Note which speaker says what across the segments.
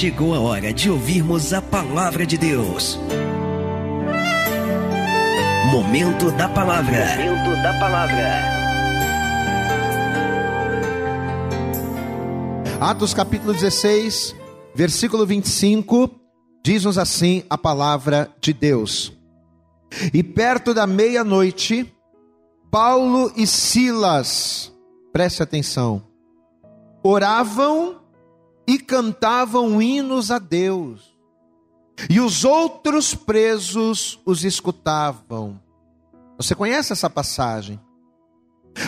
Speaker 1: chegou a hora de ouvirmos a palavra de Deus. Momento da palavra. Momento da palavra.
Speaker 2: Atos capítulo 16, versículo 25, diz-nos assim a palavra de Deus. E perto da meia-noite, Paulo e Silas, preste atenção, oravam e cantavam hinos a Deus. E os outros presos os escutavam. Você conhece essa passagem?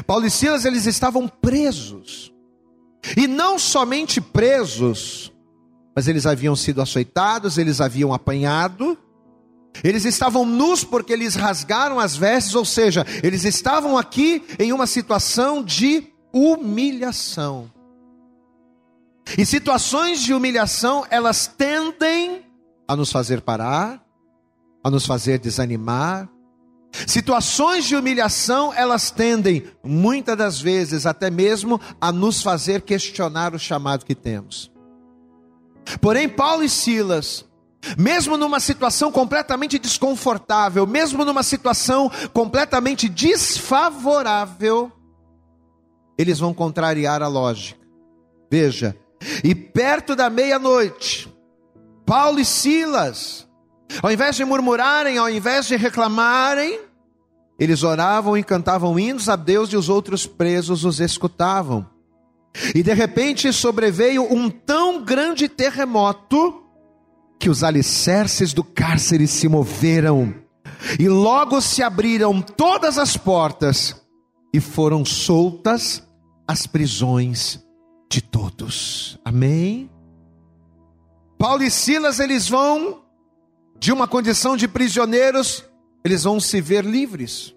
Speaker 2: Paulo e Silas eles estavam presos. E não somente presos, mas eles haviam sido açoitados, eles haviam apanhado, eles estavam nus porque eles rasgaram as vestes, ou seja, eles estavam aqui em uma situação de humilhação. E situações de humilhação, elas tendem a nos fazer parar, a nos fazer desanimar. Situações de humilhação, elas tendem, muitas das vezes, até mesmo a nos fazer questionar o chamado que temos. Porém, Paulo e Silas, mesmo numa situação completamente desconfortável, mesmo numa situação completamente desfavorável, eles vão contrariar a lógica. Veja, e perto da meia-noite, Paulo e Silas, ao invés de murmurarem, ao invés de reclamarem, eles oravam e cantavam hinos a Deus e os outros presos os escutavam. E de repente sobreveio um tão grande terremoto que os alicerces do cárcere se moveram, e logo se abriram todas as portas, e foram soltas as prisões de todos. Amém? Paulo e Silas, eles vão de uma condição de prisioneiros, eles vão se ver livres.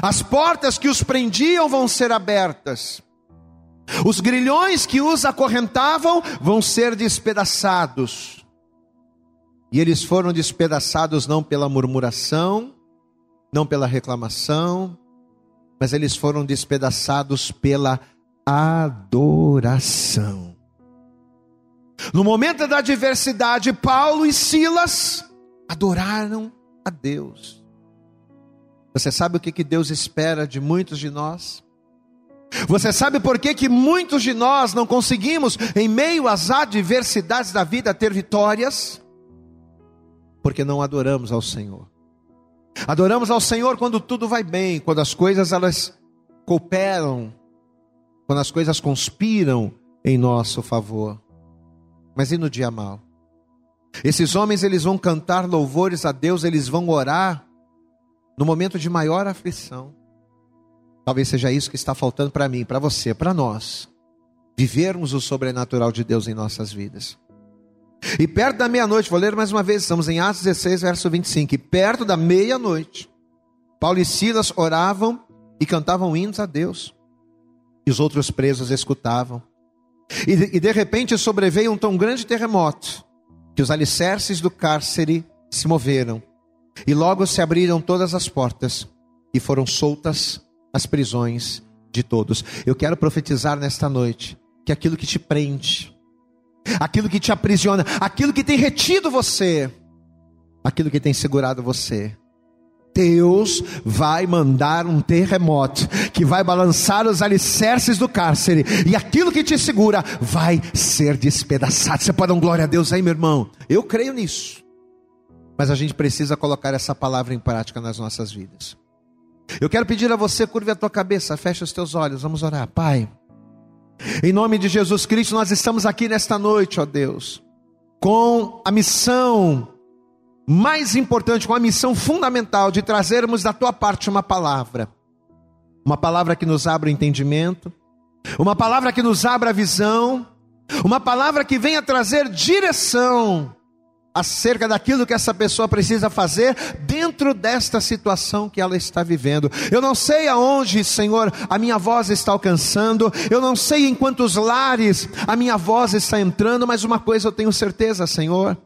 Speaker 2: As portas que os prendiam vão ser abertas. Os grilhões que os acorrentavam vão ser despedaçados. E eles foram despedaçados não pela murmuração, não pela reclamação, mas eles foram despedaçados pela adoração. No momento da adversidade, Paulo e Silas adoraram a Deus. Você sabe o que, que Deus espera de muitos de nós? Você sabe por que, que muitos de nós não conseguimos, em meio às adversidades da vida, ter vitórias? Porque não adoramos ao Senhor. Adoramos ao Senhor quando tudo vai bem, quando as coisas elas cooperam quando as coisas conspiram em nosso favor. Mas e no dia mal? Esses homens eles vão cantar louvores a Deus, eles vão orar no momento de maior aflição. Talvez seja isso que está faltando para mim, para você, para nós. Vivermos o sobrenatural de Deus em nossas vidas. E perto da meia-noite, vou ler mais uma vez, estamos em Atos 16, verso 25. E perto da meia-noite, Paulo e Silas oravam e cantavam hinos a Deus e os outros presos escutavam. E, e de repente sobreveio um tão grande terremoto que os alicerces do cárcere se moveram e logo se abriram todas as portas e foram soltas as prisões de todos. Eu quero profetizar nesta noite que aquilo que te prende, aquilo que te aprisiona, aquilo que tem retido você, aquilo que tem segurado você, Deus vai mandar um terremoto que vai balançar os alicerces do cárcere e aquilo que te segura vai ser despedaçado. Você pode dar um glória a Deus aí, meu irmão? Eu creio nisso. Mas a gente precisa colocar essa palavra em prática nas nossas vidas. Eu quero pedir a você, curve a tua cabeça, feche os teus olhos, vamos orar. Pai, em nome de Jesus Cristo, nós estamos aqui nesta noite, ó Deus, com a missão mais importante, com a missão fundamental de trazermos da tua parte uma palavra. Uma palavra que nos abra o entendimento, uma palavra que nos abra a visão, uma palavra que venha trazer direção acerca daquilo que essa pessoa precisa fazer dentro desta situação que ela está vivendo. Eu não sei aonde, Senhor, a minha voz está alcançando, eu não sei em quantos lares a minha voz está entrando, mas uma coisa eu tenho certeza, Senhor,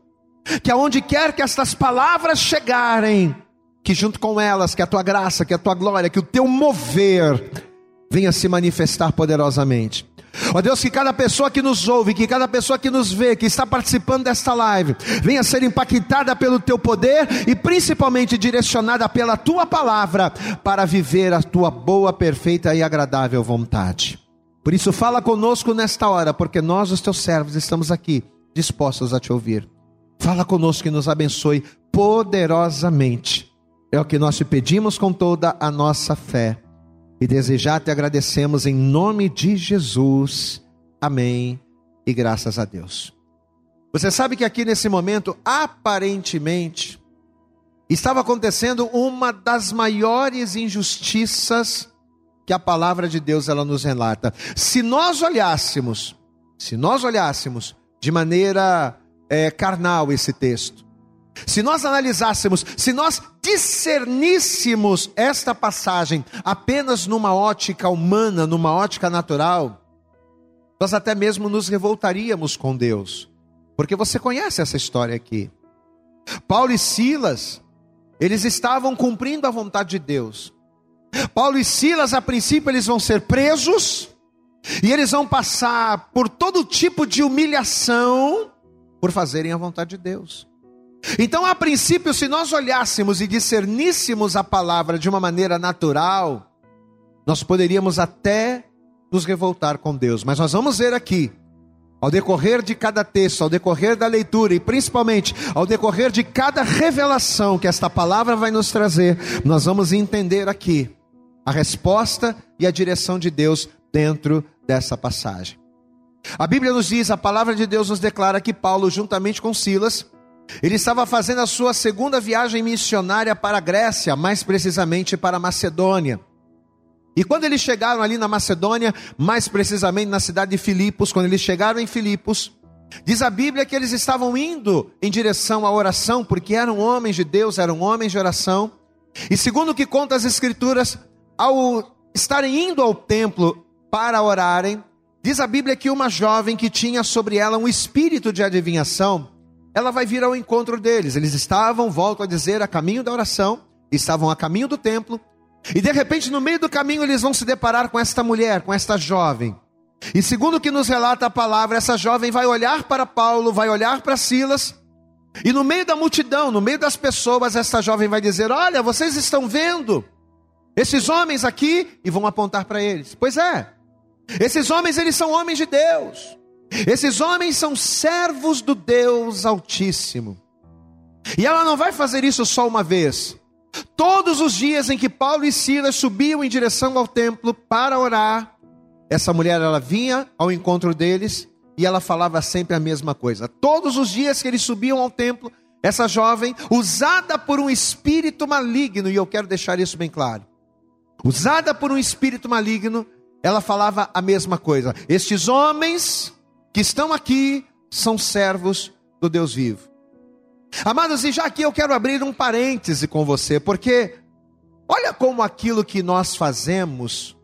Speaker 2: que aonde quer que estas palavras chegarem, que junto com elas, que a tua graça, que a tua glória, que o teu mover venha se manifestar poderosamente. Ó Deus, que cada pessoa que nos ouve, que cada pessoa que nos vê, que está participando desta live, venha ser impactada pelo teu poder e principalmente direcionada pela tua palavra para viver a tua boa, perfeita e agradável vontade. Por isso, fala conosco nesta hora, porque nós, os teus servos, estamos aqui dispostos a te ouvir. Fala conosco e nos abençoe poderosamente. É o que nós te pedimos com toda a nossa fé e desejar te agradecemos em nome de Jesus. Amém. E graças a Deus. Você sabe que aqui nesse momento, aparentemente, estava acontecendo uma das maiores injustiças que a palavra de Deus ela nos relata. Se nós olhássemos, se nós olhássemos de maneira é, carnal esse texto, se nós analisássemos, se nós discerníssemos esta passagem apenas numa ótica humana, numa ótica natural, nós até mesmo nos revoltaríamos com Deus. Porque você conhece essa história aqui. Paulo e Silas, eles estavam cumprindo a vontade de Deus. Paulo e Silas, a princípio, eles vão ser presos e eles vão passar por todo tipo de humilhação por fazerem a vontade de Deus. Então, a princípio, se nós olhássemos e discerníssemos a palavra de uma maneira natural, nós poderíamos até nos revoltar com Deus, mas nós vamos ver aqui, ao decorrer de cada texto, ao decorrer da leitura e principalmente ao decorrer de cada revelação que esta palavra vai nos trazer, nós vamos entender aqui a resposta e a direção de Deus dentro dessa passagem. A Bíblia nos diz, a palavra de Deus nos declara que Paulo, juntamente com Silas, ele estava fazendo a sua segunda viagem missionária para a Grécia, mais precisamente para a Macedônia. E quando eles chegaram ali na Macedônia, mais precisamente na cidade de Filipos, quando eles chegaram em Filipos, diz a Bíblia que eles estavam indo em direção à oração, porque eram homens de Deus, eram homens de oração. E segundo o que conta as Escrituras, ao estarem indo ao templo para orarem, diz a Bíblia que uma jovem que tinha sobre ela um espírito de adivinhação, ela vai vir ao encontro deles. Eles estavam, volto a dizer, a caminho da oração, estavam a caminho do templo, e de repente, no meio do caminho, eles vão se deparar com esta mulher, com esta jovem. E segundo o que nos relata a palavra, essa jovem vai olhar para Paulo, vai olhar para Silas, e no meio da multidão, no meio das pessoas, essa jovem vai dizer: Olha, vocês estão vendo esses homens aqui? E vão apontar para eles. Pois é, esses homens, eles são homens de Deus. Esses homens são servos do Deus Altíssimo. E ela não vai fazer isso só uma vez. Todos os dias em que Paulo e Silas subiam em direção ao templo para orar, essa mulher ela vinha ao encontro deles e ela falava sempre a mesma coisa. Todos os dias que eles subiam ao templo, essa jovem, usada por um espírito maligno, e eu quero deixar isso bem claro. Usada por um espírito maligno, ela falava a mesma coisa. Estes homens que estão aqui são servos do Deus vivo. Amados, e já aqui eu quero abrir um parêntese com você, porque olha como aquilo que nós fazemos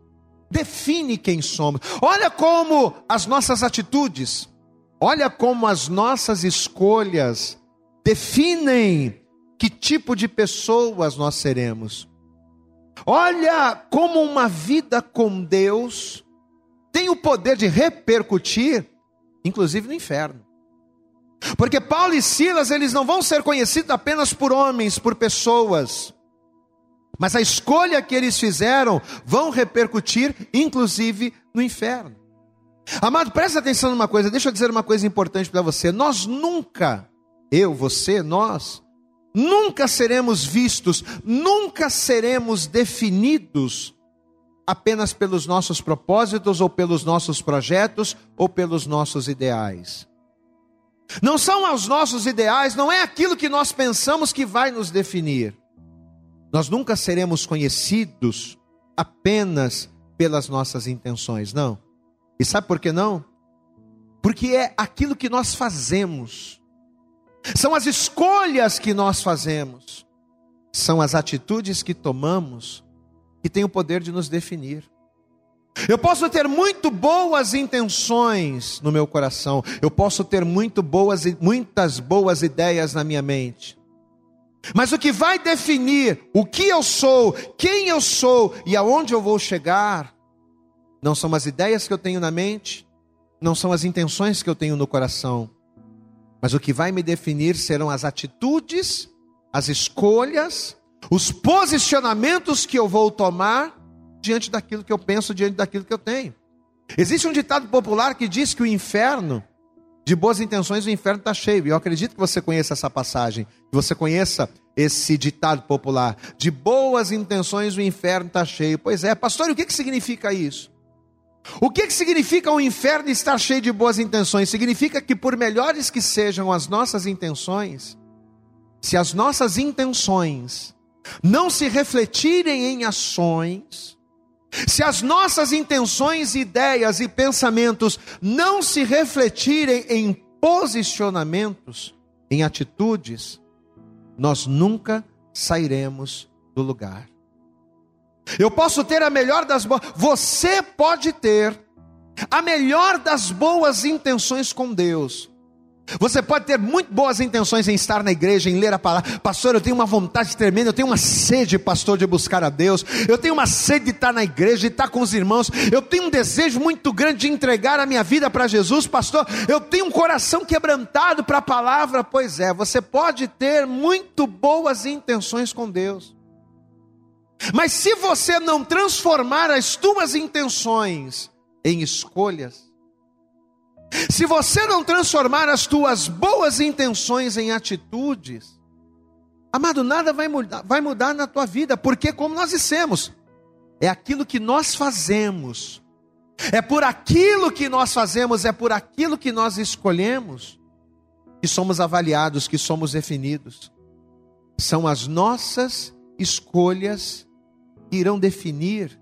Speaker 2: define quem somos. Olha como as nossas atitudes, olha como as nossas escolhas definem que tipo de pessoas nós seremos. Olha como uma vida com Deus tem o poder de repercutir inclusive no inferno. Porque Paulo e Silas, eles não vão ser conhecidos apenas por homens, por pessoas, mas a escolha que eles fizeram vão repercutir, inclusive, no inferno. Amado, presta atenção numa coisa, deixa eu dizer uma coisa importante para você. Nós nunca, eu, você, nós, nunca seremos vistos, nunca seremos definidos apenas pelos nossos propósitos ou pelos nossos projetos ou pelos nossos ideais. Não são os nossos ideais, não é aquilo que nós pensamos que vai nos definir. Nós nunca seremos conhecidos apenas pelas nossas intenções, não. E sabe por que não? Porque é aquilo que nós fazemos, são as escolhas que nós fazemos, são as atitudes que tomamos que tem o poder de nos definir. Eu posso ter muito boas intenções no meu coração, eu posso ter muito boas, muitas boas ideias na minha mente. Mas o que vai definir o que eu sou, quem eu sou e aonde eu vou chegar, não são as ideias que eu tenho na mente, não são as intenções que eu tenho no coração, mas o que vai me definir serão as atitudes, as escolhas, os posicionamentos que eu vou tomar diante daquilo que eu penso, diante daquilo que eu tenho. Existe um ditado popular que diz que o inferno, de boas intenções, o inferno está cheio. E eu acredito que você conheça essa passagem, que você conheça esse ditado popular. De boas intenções, o inferno está cheio. Pois é, pastor, o que, que significa isso? O que, que significa o inferno estar cheio de boas intenções? Significa que, por melhores que sejam as nossas intenções, se as nossas intenções não se refletirem em ações, se as nossas intenções, ideias e pensamentos não se refletirem em posicionamentos, em atitudes, nós nunca sairemos do lugar. Eu posso ter a melhor das boas, você pode ter a melhor das boas intenções com Deus, você pode ter muito boas intenções em estar na igreja, em ler a palavra. Pastor, eu tenho uma vontade tremenda, eu tenho uma sede, pastor, de buscar a Deus. Eu tenho uma sede de estar na igreja, de estar com os irmãos. Eu tenho um desejo muito grande de entregar a minha vida para Jesus, pastor. Eu tenho um coração quebrantado para a palavra. Pois é, você pode ter muito boas intenções com Deus. Mas se você não transformar as tuas intenções em escolhas, se você não transformar as tuas boas intenções em atitudes, amado, nada vai mudar, vai mudar na tua vida, porque, como nós dissemos, é aquilo que nós fazemos, é por aquilo que nós fazemos, é por aquilo que nós escolhemos, que somos avaliados, que somos definidos. São as nossas escolhas que irão definir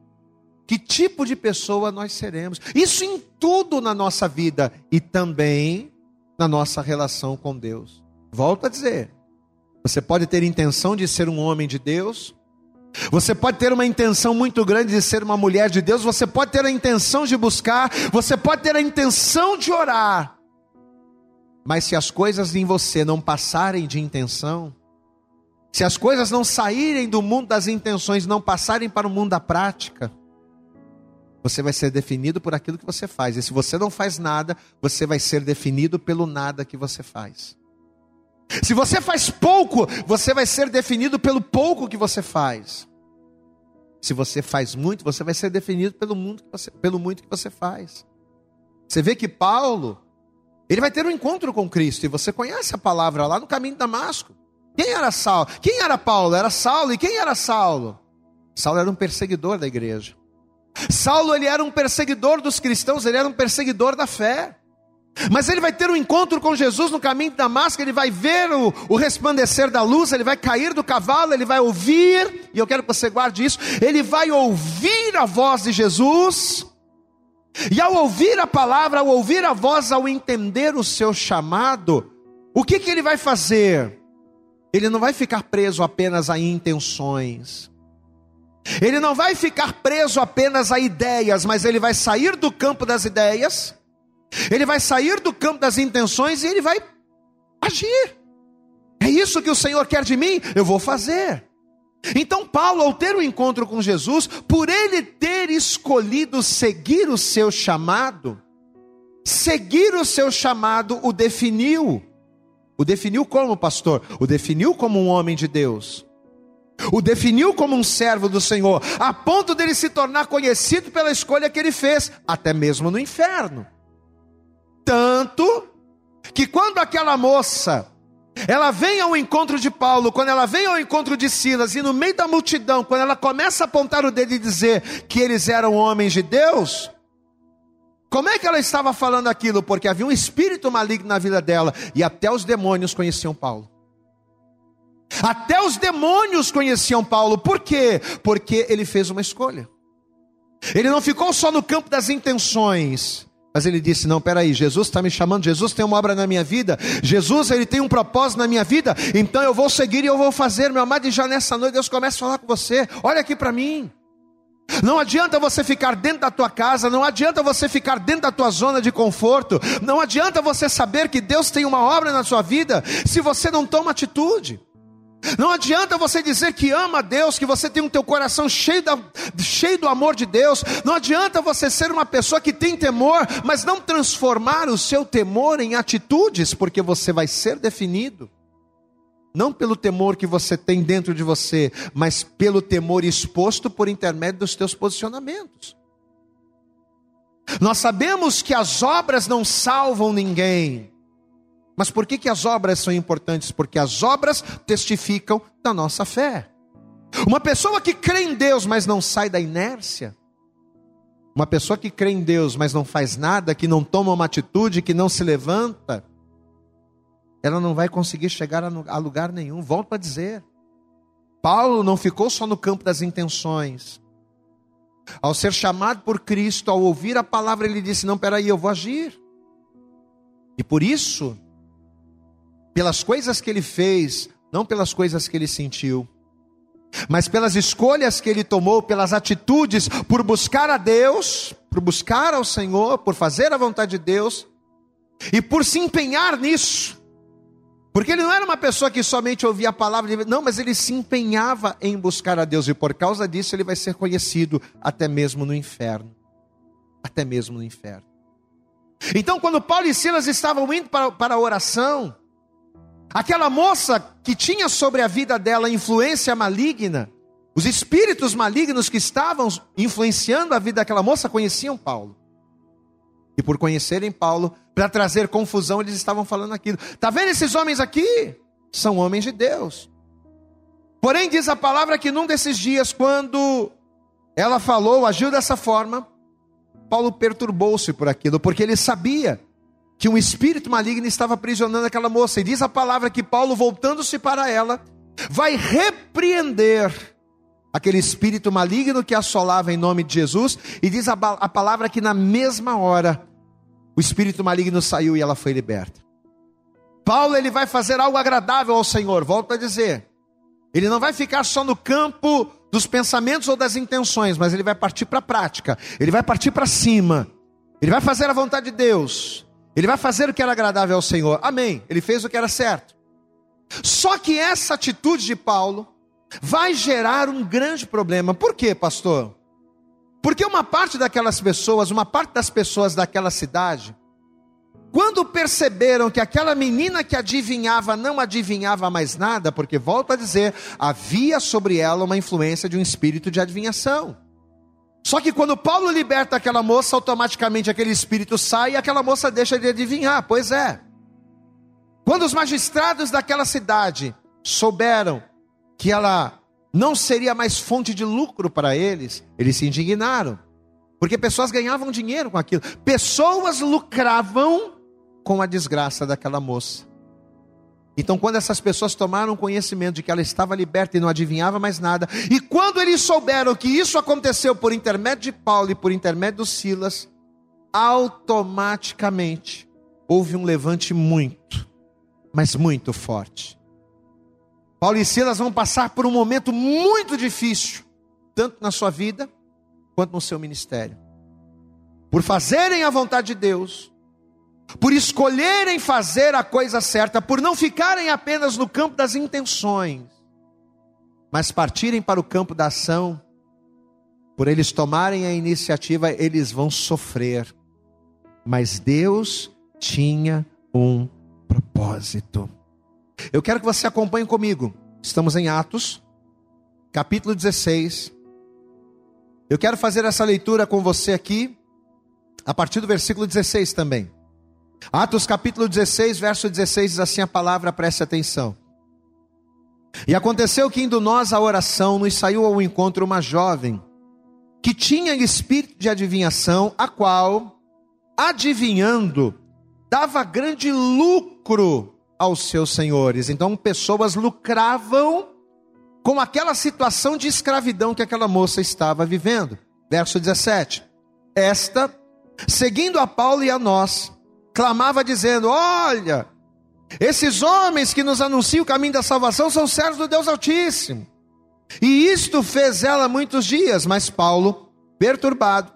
Speaker 2: que tipo de pessoa nós seremos. Isso em tudo na nossa vida e também na nossa relação com Deus. Volto a dizer: você pode ter intenção de ser um homem de Deus, você pode ter uma intenção muito grande de ser uma mulher de Deus, você pode ter a intenção de buscar, você pode ter a intenção de orar. Mas se as coisas em você não passarem de intenção, se as coisas não saírem do mundo das intenções, não passarem para o mundo da prática, você vai ser definido por aquilo que você faz. E se você não faz nada, você vai ser definido pelo nada que você faz. Se você faz pouco, você vai ser definido pelo pouco que você faz. Se você faz muito, você vai ser definido pelo, mundo você, pelo muito que você faz. Você vê que Paulo, ele vai ter um encontro com Cristo, e você conhece a palavra lá no caminho de Damasco. Quem era Saulo? Quem era Paulo? Era Saulo. E quem era Saulo? Saulo era um perseguidor da igreja. Saulo ele era um perseguidor dos cristãos, ele era um perseguidor da fé. Mas ele vai ter um encontro com Jesus no caminho de Damasco, ele vai ver o, o resplandecer da luz, ele vai cair do cavalo, ele vai ouvir, e eu quero que você guarde isso, ele vai ouvir a voz de Jesus, e ao ouvir a palavra, ao ouvir a voz, ao entender o seu chamado, o que, que ele vai fazer? Ele não vai ficar preso apenas a intenções, ele não vai ficar preso apenas a ideias, mas ele vai sair do campo das ideias, ele vai sair do campo das intenções e ele vai agir. É isso que o Senhor quer de mim, eu vou fazer. Então, Paulo, ao ter o um encontro com Jesus, por ele ter escolhido seguir o seu chamado, seguir o seu chamado o definiu. O definiu como, pastor? O definiu como um homem de Deus o definiu como um servo do Senhor, a ponto dele se tornar conhecido pela escolha que ele fez, até mesmo no inferno. Tanto que quando aquela moça, ela vem ao encontro de Paulo, quando ela vem ao encontro de Silas, e no meio da multidão, quando ela começa a apontar o dedo e dizer que eles eram homens de Deus, como é que ela estava falando aquilo? Porque havia um espírito maligno na vida dela, e até os demônios conheciam Paulo. Até os demônios conheciam Paulo. Por quê? Porque ele fez uma escolha. Ele não ficou só no campo das intenções. Mas ele disse: Não, peraí, Jesus está me chamando, Jesus tem uma obra na minha vida, Jesus ele tem um propósito na minha vida, então eu vou seguir e eu vou fazer, meu amado, e já nessa noite Deus começa a falar com você: olha aqui para mim. Não adianta você ficar dentro da tua casa, não adianta você ficar dentro da tua zona de conforto, não adianta você saber que Deus tem uma obra na sua vida, se você não toma atitude. Não adianta você dizer que ama a Deus, que você tem um teu coração cheio, da, cheio do amor de Deus. Não adianta você ser uma pessoa que tem temor, mas não transformar o seu temor em atitudes, porque você vai ser definido. Não pelo temor que você tem dentro de você, mas pelo temor exposto por intermédio dos teus posicionamentos. Nós sabemos que as obras não salvam ninguém. Mas por que, que as obras são importantes? Porque as obras testificam da nossa fé. Uma pessoa que crê em Deus, mas não sai da inércia. Uma pessoa que crê em Deus, mas não faz nada, que não toma uma atitude, que não se levanta, ela não vai conseguir chegar a lugar nenhum. Volto a dizer. Paulo não ficou só no campo das intenções. Ao ser chamado por Cristo, ao ouvir a palavra, ele disse: Não, peraí, eu vou agir. E por isso, pelas coisas que ele fez, não pelas coisas que ele sentiu, mas pelas escolhas que ele tomou, pelas atitudes, por buscar a Deus, por buscar ao Senhor, por fazer a vontade de Deus e por se empenhar nisso. Porque ele não era uma pessoa que somente ouvia a palavra, não, mas ele se empenhava em buscar a Deus e por causa disso ele vai ser conhecido até mesmo no inferno. Até mesmo no inferno. Então, quando Paulo e Silas estavam indo para, para a oração, Aquela moça que tinha sobre a vida dela influência maligna, os espíritos malignos que estavam influenciando a vida daquela moça conheciam Paulo. E por conhecerem Paulo, para trazer confusão, eles estavam falando aquilo. Está vendo esses homens aqui? São homens de Deus. Porém, diz a palavra que num desses dias, quando ela falou, agiu dessa forma, Paulo perturbou-se por aquilo, porque ele sabia que um espírito maligno estava aprisionando aquela moça. E diz a palavra que Paulo, voltando-se para ela, vai repreender aquele espírito maligno que assolava em nome de Jesus. E diz a, a palavra que na mesma hora o espírito maligno saiu e ela foi liberta. Paulo ele vai fazer algo agradável ao Senhor, volta a dizer. Ele não vai ficar só no campo dos pensamentos ou das intenções, mas ele vai partir para a prática. Ele vai partir para cima. Ele vai fazer a vontade de Deus. Ele vai fazer o que era agradável ao Senhor. Amém. Ele fez o que era certo. Só que essa atitude de Paulo vai gerar um grande problema. Por quê, pastor? Porque uma parte daquelas pessoas, uma parte das pessoas daquela cidade, quando perceberam que aquela menina que adivinhava não adivinhava mais nada, porque volto a dizer, havia sobre ela uma influência de um espírito de adivinhação. Só que quando Paulo liberta aquela moça, automaticamente aquele espírito sai e aquela moça deixa de adivinhar. Pois é. Quando os magistrados daquela cidade souberam que ela não seria mais fonte de lucro para eles, eles se indignaram. Porque pessoas ganhavam dinheiro com aquilo. Pessoas lucravam com a desgraça daquela moça. Então, quando essas pessoas tomaram conhecimento de que ela estava liberta e não adivinhava mais nada, e quando eles souberam que isso aconteceu por intermédio de Paulo e por intermédio dos Silas, automaticamente houve um levante muito, mas muito forte. Paulo e Silas vão passar por um momento muito difícil, tanto na sua vida quanto no seu ministério. Por fazerem a vontade de Deus, por escolherem fazer a coisa certa, por não ficarem apenas no campo das intenções, mas partirem para o campo da ação, por eles tomarem a iniciativa, eles vão sofrer. Mas Deus tinha um propósito. Eu quero que você acompanhe comigo. Estamos em Atos, capítulo 16. Eu quero fazer essa leitura com você aqui, a partir do versículo 16 também. Atos capítulo 16, verso 16 diz assim a palavra, preste atenção. E aconteceu que indo nós à oração, nos saiu ao encontro uma jovem, que tinha espírito de adivinhação, a qual, adivinhando, dava grande lucro aos seus senhores. Então, pessoas lucravam com aquela situação de escravidão que aquela moça estava vivendo. Verso 17: Esta, seguindo a Paulo e a nós, clamava dizendo: Olha, esses homens que nos anunciam o caminho da salvação são servos do Deus Altíssimo. E isto fez ela muitos dias, mas Paulo, perturbado,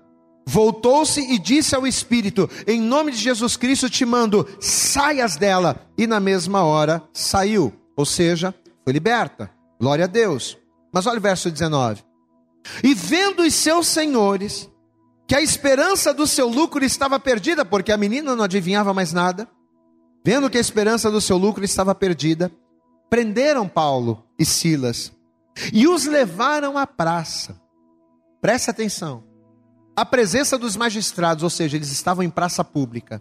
Speaker 2: voltou-se e disse ao Espírito: Em nome de Jesus Cristo te mando, saias dela. E na mesma hora saiu, ou seja, Foi liberta. Glória a Deus. Mas olha o verso 19. E vendo os seus senhores que a esperança do seu lucro estava perdida, porque a menina não adivinhava mais nada, vendo que a esperança do seu lucro estava perdida, prenderam Paulo e Silas e os levaram à praça. Presta atenção. A presença dos magistrados, ou seja, eles estavam em praça pública.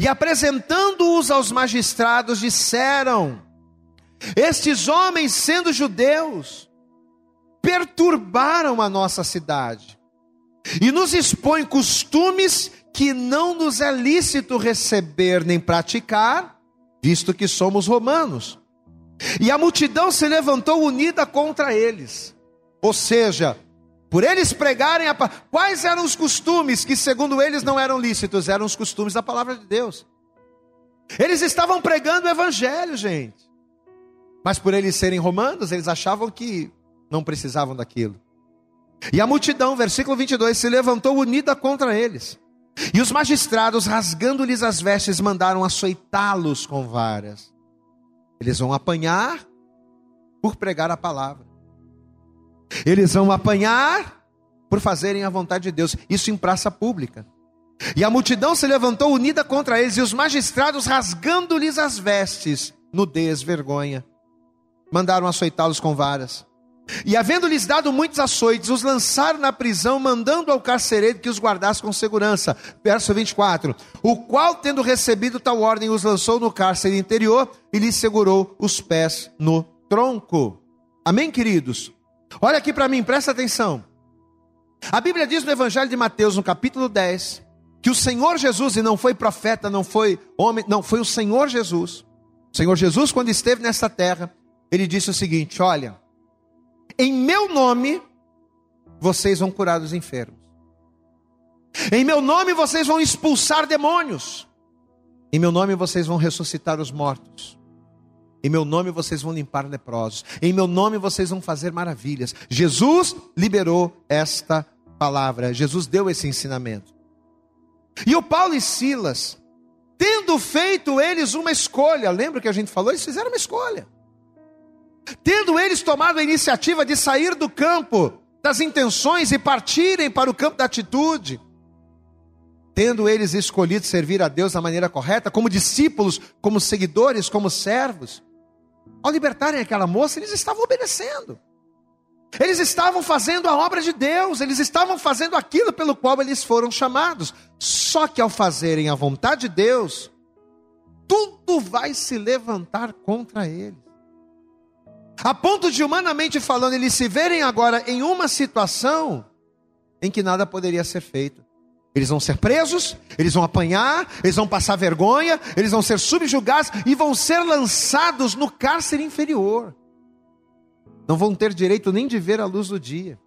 Speaker 2: E apresentando-os aos magistrados, disseram: Estes homens, sendo judeus, perturbaram a nossa cidade e nos expõem costumes que não nos é lícito receber nem praticar, visto que somos romanos. E a multidão se levantou unida contra eles. Ou seja, por eles pregarem a quais eram os costumes que segundo eles não eram lícitos, eram os costumes da palavra de Deus. Eles estavam pregando o evangelho, gente. Mas por eles serem romanos, eles achavam que não precisavam daquilo. E a multidão, versículo 22, se levantou unida contra eles. E os magistrados, rasgando-lhes as vestes, mandaram açoitá-los com varas. Eles vão apanhar por pregar a palavra. Eles vão apanhar por fazerem a vontade de Deus. Isso em praça pública. E a multidão se levantou unida contra eles, e os magistrados, rasgando-lhes as vestes, nudez, vergonha, mandaram açoitá-los com varas. E havendo-lhes dado muitos açoites, os lançaram na prisão, mandando ao carcereiro que os guardasse com segurança. Verso 24: O qual, tendo recebido tal ordem, os lançou no cárcere interior e lhes segurou os pés no tronco. Amém, queridos? Olha aqui para mim, presta atenção. A Bíblia diz no Evangelho de Mateus, no capítulo 10, que o Senhor Jesus, e não foi profeta, não foi homem, não, foi o Senhor Jesus. O Senhor Jesus, quando esteve nessa terra, ele disse o seguinte: Olha em meu nome, vocês vão curar os enfermos. Em meu nome, vocês vão expulsar demônios. Em meu nome, vocês vão ressuscitar os mortos. Em meu nome, vocês vão limpar leprosos. Em meu nome, vocês vão fazer maravilhas. Jesus liberou esta palavra. Jesus deu esse ensinamento. E o Paulo e Silas, tendo feito eles uma escolha, lembra que a gente falou? Eles fizeram uma escolha. Tendo eles tomado a iniciativa de sair do campo das intenções e partirem para o campo da atitude, tendo eles escolhido servir a Deus da maneira correta, como discípulos, como seguidores, como servos, ao libertarem aquela moça, eles estavam obedecendo. Eles estavam fazendo a obra de Deus, eles estavam fazendo aquilo pelo qual eles foram chamados. Só que ao fazerem a vontade de Deus, tudo vai se levantar contra eles. A ponto de, humanamente falando, eles se verem agora em uma situação em que nada poderia ser feito. Eles vão ser presos, eles vão apanhar, eles vão passar vergonha, eles vão ser subjugados e vão ser lançados no cárcere inferior. Não vão ter direito nem de ver a luz do dia.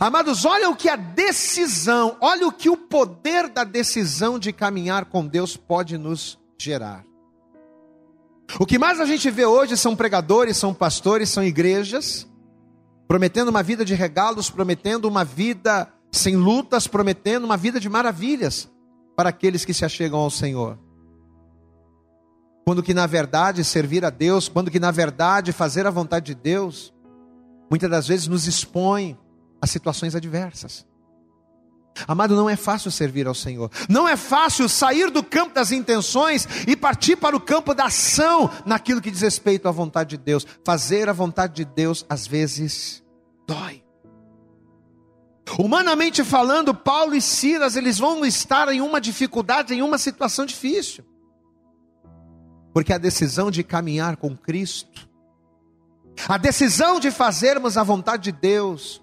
Speaker 2: Amados, olha o que a decisão, olha o que o poder da decisão de caminhar com Deus pode nos gerar. O que mais a gente vê hoje são pregadores, são pastores, são igrejas, prometendo uma vida de regalos, prometendo uma vida sem lutas, prometendo uma vida de maravilhas para aqueles que se achegam ao Senhor. Quando que na verdade servir a Deus, quando que na verdade fazer a vontade de Deus, muitas das vezes nos expõe a situações adversas. Amado, não é fácil servir ao Senhor. Não é fácil sair do campo das intenções e partir para o campo da ação naquilo que diz respeito à vontade de Deus. Fazer a vontade de Deus às vezes dói. Humanamente falando, Paulo e Silas, eles vão estar em uma dificuldade, em uma situação difícil. Porque a decisão de caminhar com Cristo, a decisão de fazermos a vontade de Deus,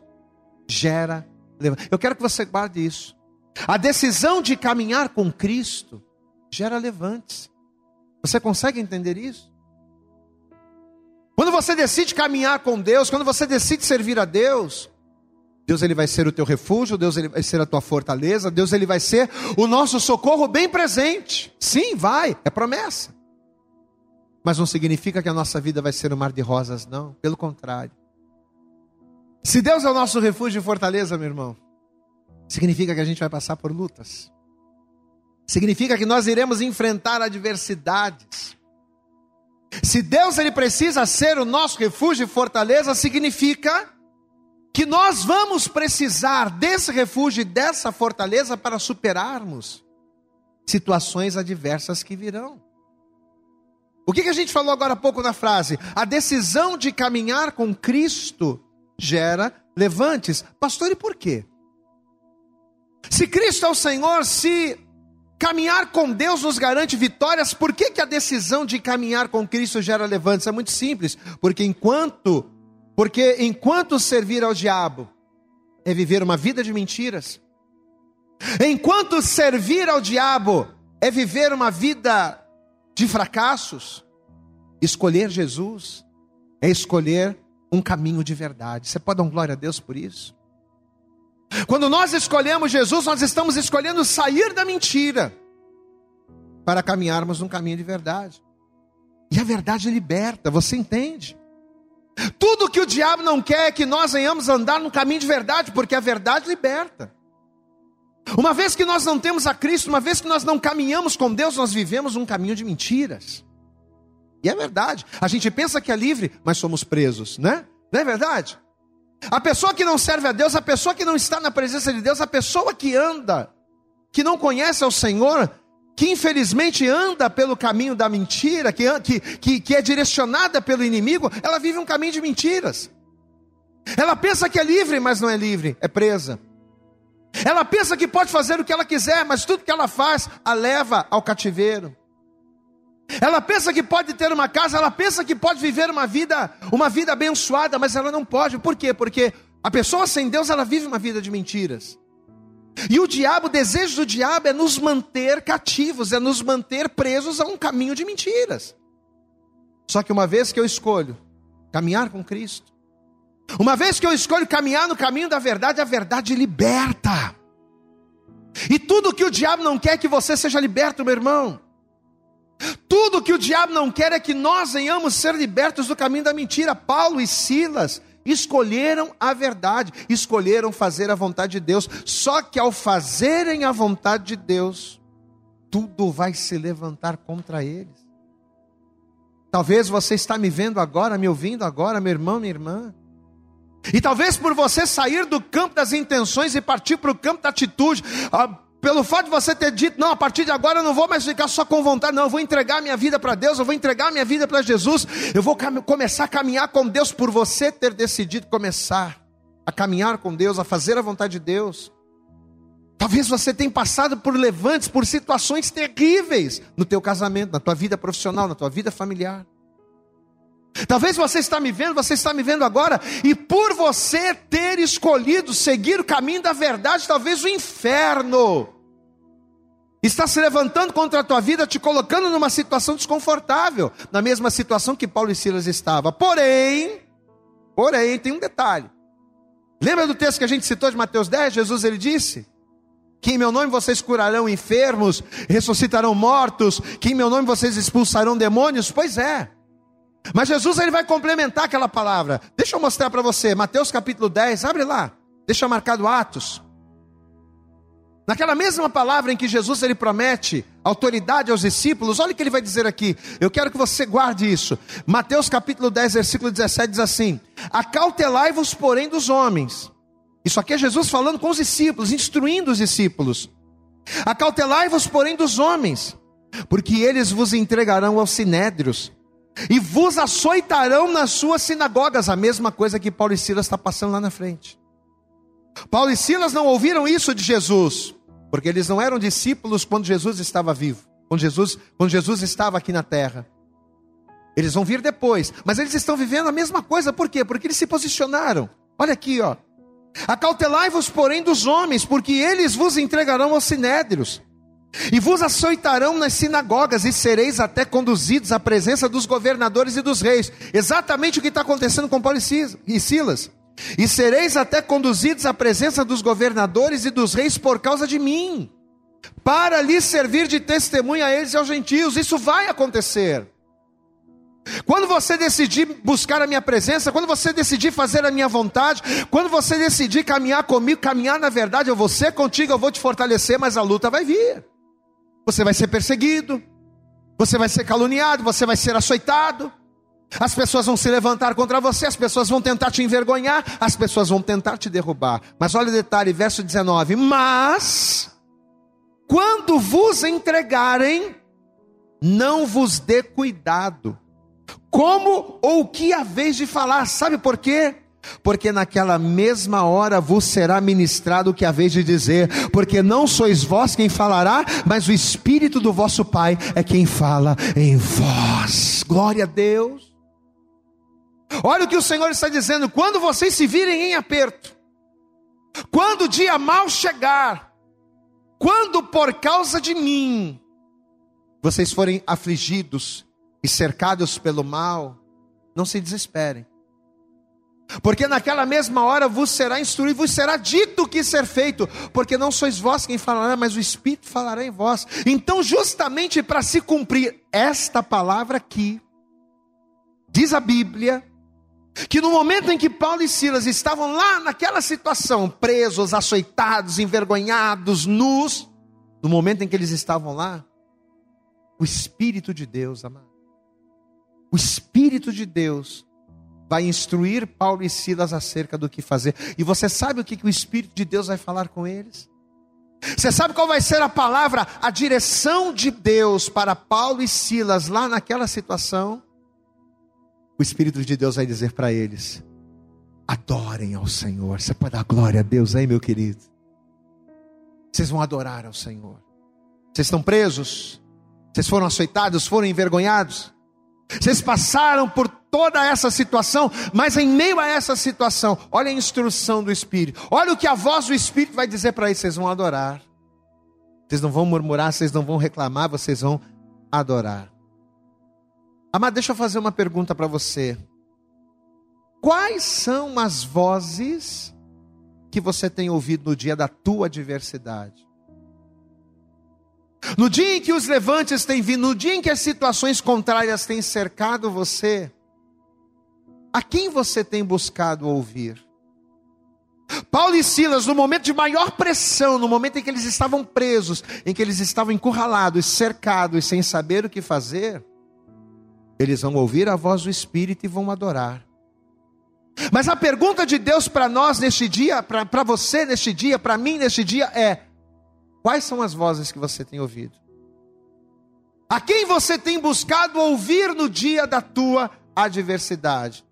Speaker 2: gera eu quero que você guarde isso. A decisão de caminhar com Cristo gera levantes. Você consegue entender isso? Quando você decide caminhar com Deus, quando você decide servir a Deus, Deus ele vai ser o teu refúgio, Deus ele vai ser a tua fortaleza, Deus ele vai ser o nosso socorro bem presente. Sim, vai, é promessa. Mas não significa que a nossa vida vai ser um mar de rosas, não, pelo contrário. Se Deus é o nosso refúgio e fortaleza, meu irmão, significa que a gente vai passar por lutas. Significa que nós iremos enfrentar adversidades. Se Deus ele precisa ser o nosso refúgio e fortaleza, significa que nós vamos precisar desse refúgio e dessa fortaleza para superarmos situações adversas que virão. O que, que a gente falou agora há pouco na frase? A decisão de caminhar com Cristo gera levantes. Pastor, e por quê? Se Cristo é o Senhor, se caminhar com Deus nos garante vitórias, por que, que a decisão de caminhar com Cristo gera levantes? É muito simples, porque enquanto, porque enquanto servir ao diabo é viver uma vida de mentiras, enquanto servir ao diabo é viver uma vida de fracassos, escolher Jesus é escolher um caminho de verdade. Você pode dar glória a Deus por isso? Quando nós escolhemos Jesus, nós estamos escolhendo sair da mentira para caminharmos num caminho de verdade. E a verdade liberta, você entende? Tudo que o diabo não quer é que nós venhamos andar no caminho de verdade, porque a verdade liberta. Uma vez que nós não temos a Cristo, uma vez que nós não caminhamos com Deus, nós vivemos um caminho de mentiras. E é verdade. A gente pensa que é livre, mas somos presos, né? Não é verdade? A pessoa que não serve a Deus, a pessoa que não está na presença de Deus, a pessoa que anda, que não conhece ao Senhor, que infelizmente anda pelo caminho da mentira, que, que, que, é direcionada pelo inimigo, ela vive um caminho de mentiras. Ela pensa que é livre, mas não é livre, é presa. Ela pensa que pode fazer o que ela quiser, mas tudo que ela faz a leva ao cativeiro. Ela pensa que pode ter uma casa, ela pensa que pode viver uma vida, uma vida abençoada, mas ela não pode. Por quê? Porque a pessoa sem Deus, ela vive uma vida de mentiras. E o diabo, o desejo do diabo é nos manter cativos, é nos manter presos a um caminho de mentiras. Só que uma vez que eu escolho caminhar com Cristo, uma vez que eu escolho caminhar no caminho da verdade, a verdade liberta. E tudo que o diabo não quer é que você seja liberto, meu irmão. Tudo que o diabo não quer é que nós venhamos ser libertos do caminho da mentira. Paulo e Silas escolheram a verdade, escolheram fazer a vontade de Deus. Só que ao fazerem a vontade de Deus, tudo vai se levantar contra eles. Talvez você está me vendo agora, me ouvindo agora, meu irmão, minha irmã. E talvez por você sair do campo das intenções e partir para o campo da atitude, ah, pelo fato de você ter dito, não, a partir de agora eu não vou mais ficar só com vontade, não, eu vou entregar minha vida para Deus, eu vou entregar minha vida para Jesus, eu vou começar a caminhar com Deus por você ter decidido começar a caminhar com Deus, a fazer a vontade de Deus. Talvez você tenha passado por levantes, por situações terríveis no teu casamento, na tua vida profissional, na tua vida familiar. Talvez você está me vendo, você está me vendo agora, e por você ter escolhido seguir o caminho da verdade, talvez o inferno está se levantando contra a tua vida, te colocando numa situação desconfortável, na mesma situação que Paulo e Silas estavam. Porém, porém, tem um detalhe. Lembra do texto que a gente citou de Mateus 10? Jesus ele disse: que em meu nome vocês curarão enfermos, ressuscitarão mortos, que em meu nome vocês expulsarão demônios? Pois é. Mas Jesus ele vai complementar aquela palavra. Deixa eu mostrar para você, Mateus capítulo 10, abre lá. Deixa marcado Atos. Naquela mesma palavra em que Jesus ele promete autoridade aos discípulos, olha o que ele vai dizer aqui. Eu quero que você guarde isso. Mateus capítulo 10, versículo 17 diz assim: Acautelai-vos, porém, dos homens. Isso aqui é Jesus falando com os discípulos, instruindo os discípulos. Acautelai-vos, porém, dos homens, porque eles vos entregarão aos sinédrios e vos açoitarão nas suas sinagogas, a mesma coisa que Paulo e Silas está passando lá na frente. Paulo e Silas não ouviram isso de Jesus, porque eles não eram discípulos quando Jesus estava vivo, quando Jesus, quando Jesus estava aqui na terra. Eles vão vir depois, mas eles estão vivendo a mesma coisa, por quê? Porque eles se posicionaram. Olha aqui, ó. Acautelai-vos, porém, dos homens, porque eles vos entregarão aos sinédrios e vos açoitarão nas sinagogas, e sereis até conduzidos à presença dos governadores e dos reis. Exatamente o que está acontecendo com Paulo e Silas. E sereis até conduzidos à presença dos governadores e dos reis por causa de mim, para lhes servir de testemunha a eles e aos gentios. Isso vai acontecer. Quando você decidir buscar a minha presença, quando você decidir fazer a minha vontade, quando você decidir caminhar comigo, caminhar na verdade, eu vou ser contigo, eu vou te fortalecer, mas a luta vai vir. Você vai ser perseguido, Você vai ser caluniado, você vai ser açoitado. As pessoas vão se levantar contra você, as pessoas vão tentar te envergonhar, as pessoas vão tentar te derrubar. Mas olha o detalhe, verso 19: Mas, quando vos entregarem, não vos dê cuidado, como ou o que haveis de falar, sabe por quê? Porque naquela mesma hora vos será ministrado o que haveis de dizer, porque não sois vós quem falará, mas o Espírito do vosso Pai é quem fala em vós. Glória a Deus. Olha o que o Senhor está dizendo: quando vocês se virem em aperto, quando o dia mal chegar, quando por causa de mim vocês forem afligidos e cercados pelo mal, não se desesperem porque naquela mesma hora vos será instruído, vos será dito o que ser feito, porque não sois vós quem falará, mas o Espírito falará em vós. Então, justamente para se cumprir esta palavra aqui, diz a Bíblia, que no momento em que Paulo e Silas estavam lá naquela situação, presos, açoitados, envergonhados, nus, no momento em que eles estavam lá, o Espírito de Deus, amado, o Espírito de Deus vai instruir Paulo e Silas acerca do que fazer. E você sabe o que, que o Espírito de Deus vai falar com eles? Você sabe qual vai ser a palavra, a direção de Deus para Paulo e Silas lá naquela situação? O Espírito de Deus vai dizer para eles: adorem ao Senhor. Você pode dar glória a Deus aí, meu querido? Vocês vão adorar ao Senhor. Vocês estão presos? Vocês foram açoitados? Foram envergonhados? Vocês passaram por toda essa situação, mas em meio a essa situação, olha a instrução do Espírito, olha o que a voz do Espírito vai dizer para eles: vocês vão adorar, vocês não vão murmurar, vocês não vão reclamar, vocês vão adorar. Amado, deixa eu fazer uma pergunta para você: quais são as vozes que você tem ouvido no dia da tua adversidade? No dia em que os levantes têm vindo, no dia em que as situações contrárias têm cercado você, a quem você tem buscado ouvir? Paulo e Silas, no momento de maior pressão, no momento em que eles estavam presos, em que eles estavam encurralados, cercados, sem saber o que fazer, eles vão ouvir a voz do Espírito e vão adorar. Mas a pergunta de Deus para nós neste dia, para você neste dia, para mim neste dia é: Quais são as vozes que você tem ouvido? A quem você tem buscado ouvir no dia da tua adversidade?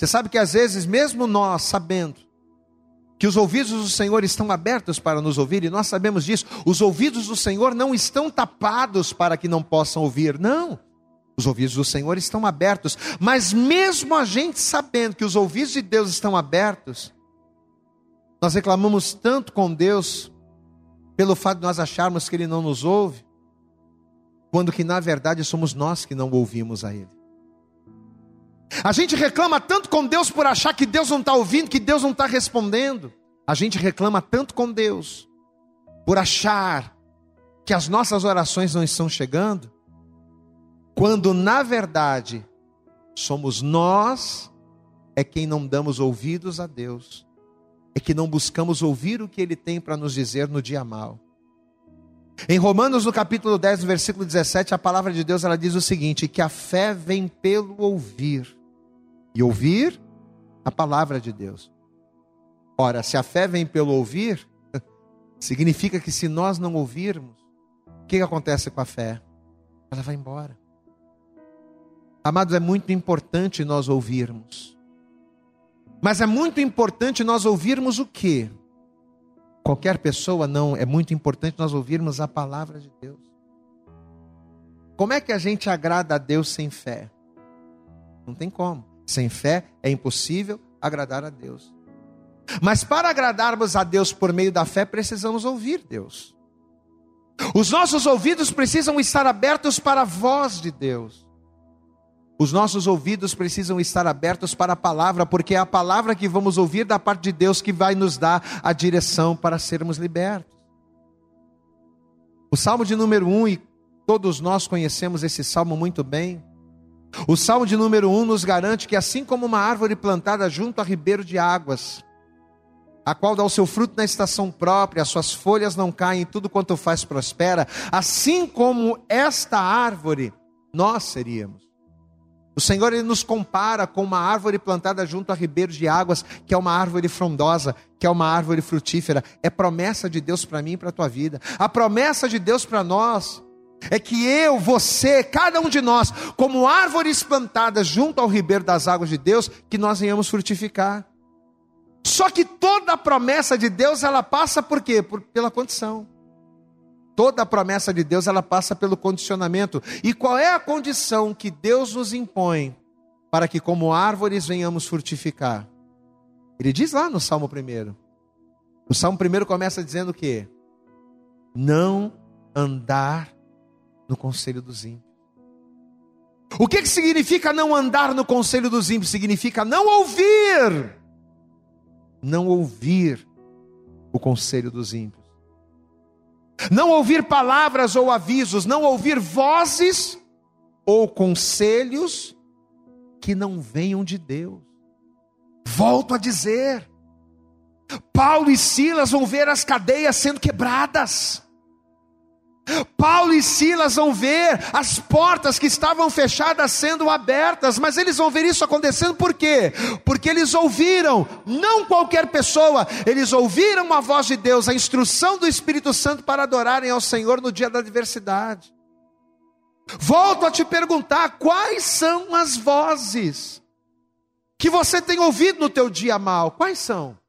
Speaker 2: Você sabe que às vezes, mesmo nós sabendo que os ouvidos do Senhor estão abertos para nos ouvir, e nós sabemos disso, os ouvidos do Senhor não estão tapados para que não possam ouvir, não. Os ouvidos do Senhor estão abertos, mas mesmo a gente sabendo que os ouvidos de Deus estão abertos, nós reclamamos tanto com Deus pelo fato de nós acharmos que Ele não nos ouve, quando que na verdade somos nós que não ouvimos a Ele. A gente reclama tanto com Deus por achar que Deus não está ouvindo, que Deus não está respondendo. A gente reclama tanto com Deus por achar que as nossas orações não estão chegando, quando na verdade somos nós é quem não damos ouvidos a Deus é que não buscamos ouvir o que ele tem para nos dizer no dia mal. Em Romanos, no capítulo 10, no versículo 17, a palavra de Deus ela diz o seguinte: que a fé vem pelo ouvir, e ouvir a palavra de Deus. Ora, se a fé vem pelo ouvir, significa que se nós não ouvirmos, o que, acontece com a fé? Ela vai embora. Amados, é muito importante nós ouvirmos. Mas é muito importante nós ouvirmos o que? Qualquer pessoa não, é muito importante nós ouvirmos a palavra de Deus. Como é que a gente agrada a Deus sem fé? Não tem como. Sem fé é impossível agradar a Deus. Mas para agradarmos a Deus por meio da fé, precisamos ouvir Deus. Os nossos ouvidos precisam estar abertos para a voz de Deus. Os nossos ouvidos precisam estar abertos para a palavra, porque é a palavra que vamos ouvir da parte de Deus que vai nos dar a direção para sermos libertos. O salmo de número 1, um, e todos nós conhecemos esse salmo muito bem. O salmo de número 1 um nos garante que, assim como uma árvore plantada junto a ribeiro de águas, a qual dá o seu fruto na estação própria, as suas folhas não caem, tudo quanto faz prospera, assim como esta árvore, nós seríamos. O Senhor ele nos compara com uma árvore plantada junto a ribeiros de águas, que é uma árvore frondosa, que é uma árvore frutífera. É promessa de Deus para mim e para a tua vida. A promessa de Deus para nós é que eu, você, cada um de nós, como árvores plantadas junto ao ribeiro das águas de Deus, que nós venhamos frutificar. Só que toda a promessa de Deus, ela passa por quê? Por, pela condição. Toda a promessa de Deus, ela passa pelo condicionamento. E qual é a condição que Deus nos impõe para que como árvores venhamos frutificar? Ele diz lá no Salmo 1. O Salmo 1 começa dizendo o quê? Não andar no conselho dos ímpios. O que, que significa não andar no conselho dos ímpios? Significa não ouvir. Não ouvir o conselho dos ímpios. Não ouvir palavras ou avisos, não ouvir vozes ou conselhos que não venham de Deus. Volto a dizer, Paulo e Silas vão ver as cadeias sendo quebradas. Paulo e Silas vão ver as portas que estavam fechadas sendo abertas, mas eles vão ver isso acontecendo por quê? Porque eles ouviram, não qualquer pessoa, eles ouviram a voz de Deus, a instrução do Espírito Santo para adorarem ao Senhor no dia da adversidade. Volto a te perguntar, quais são as vozes que você tem ouvido no teu dia mal? Quais são?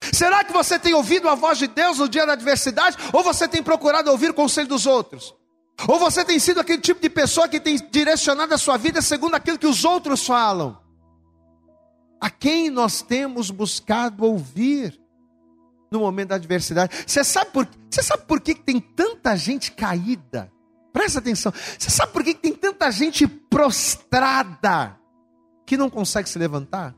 Speaker 2: Será que você tem ouvido a voz de Deus no dia da adversidade? Ou você tem procurado ouvir o conselho dos outros? Ou você tem sido aquele tipo de pessoa que tem direcionado a sua vida segundo aquilo que os outros falam? A quem nós temos buscado ouvir no momento da adversidade? Você sabe por, você sabe por que tem tanta gente caída? Presta atenção. Você sabe por que tem tanta gente prostrada que não consegue se levantar?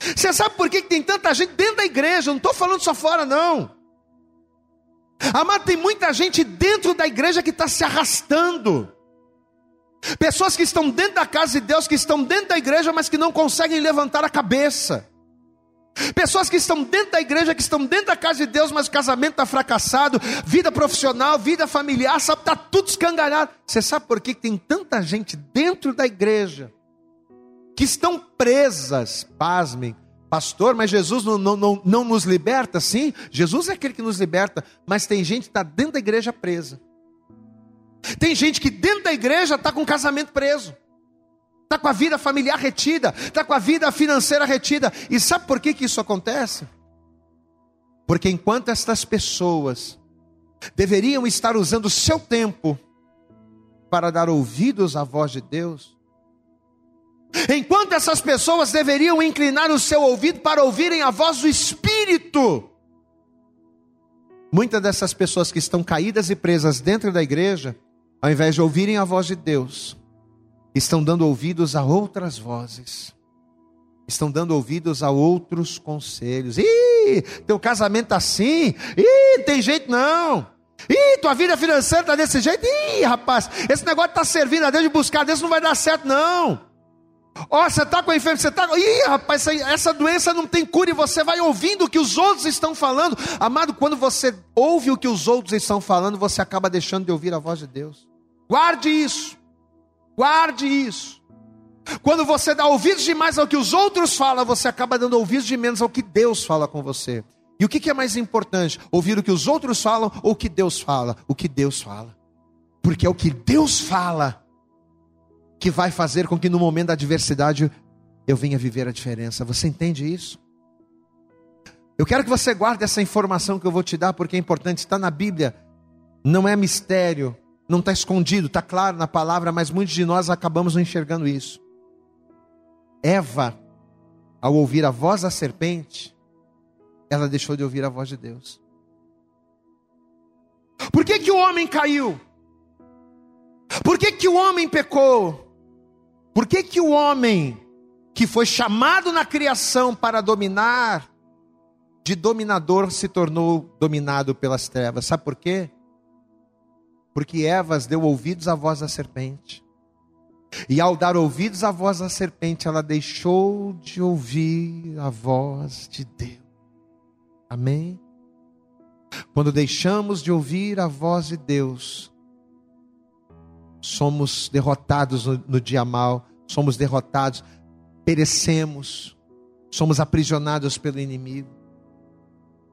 Speaker 2: Você sabe por que tem tanta gente dentro da igreja? Eu não estou falando só fora, não. Amado, tem muita gente dentro da igreja que está se arrastando. Pessoas que estão dentro da casa de Deus, que estão dentro da igreja, mas que não conseguem levantar a cabeça. Pessoas que estão dentro da igreja, que estão dentro da casa de Deus, mas o casamento está fracassado, vida profissional, vida familiar, sabe, está tudo escangalhado. Você sabe por que tem tanta gente dentro da igreja que estão presas, pasmem, pastor, mas Jesus não, não, não, não nos liberta? Sim, Jesus é aquele que nos liberta, mas tem gente que está dentro da igreja presa. Tem gente que dentro da igreja está com o casamento preso, está com a vida familiar retida, está com a vida financeira retida. E sabe por que, que isso acontece? Porque enquanto estas pessoas deveriam estar usando o seu tempo para dar ouvidos à voz de Deus, Enquanto essas pessoas deveriam inclinar o seu ouvido para ouvirem a voz do Espírito, muitas dessas pessoas que estão caídas e presas dentro da igreja, ao invés de ouvirem a voz de Deus, estão dando ouvidos a outras vozes, estão dando ouvidos a outros conselhos. Ih, teu casamento tá assim, ih, tem jeito não. Ih, tua vida financeira está desse jeito. Ih, rapaz, esse negócio está servindo a Deus de buscar Deus não vai dar certo, não. Ó, oh, você está com a enfermidade, você está. Ih, rapaz, essa doença não tem cura e você vai ouvindo o que os outros estão falando. Amado, quando você ouve o que os outros estão falando, você acaba deixando de ouvir a voz de Deus. Guarde isso. Guarde isso. Quando você dá ouvidos demais ao que os outros falam, você acaba dando ouvidos de menos ao que Deus fala com você. E o que é mais importante? Ouvir o que os outros falam ou o que Deus fala? O que Deus fala. Porque é o que Deus fala que vai fazer com que no momento da adversidade eu venha viver a diferença. Você entende isso? Eu quero que você guarde essa informação que eu vou te dar, porque é importante, está na Bíblia, não é mistério, não está escondido, está claro na palavra, mas muitos de nós acabamos não enxergando isso. Eva, ao ouvir a voz da serpente, ela deixou de ouvir a voz de Deus. Por que, que o homem caiu? Por que, que o homem pecou? Por que, que o homem que foi chamado na criação para dominar, de dominador se tornou dominado pelas trevas? Sabe por quê? Porque Evas deu ouvidos à voz da serpente. E ao dar ouvidos à voz da serpente, ela deixou de ouvir a voz de Deus. Amém? Quando deixamos de ouvir a voz de Deus, somos derrotados no, no dia mal, somos derrotados, perecemos, somos aprisionados pelo inimigo.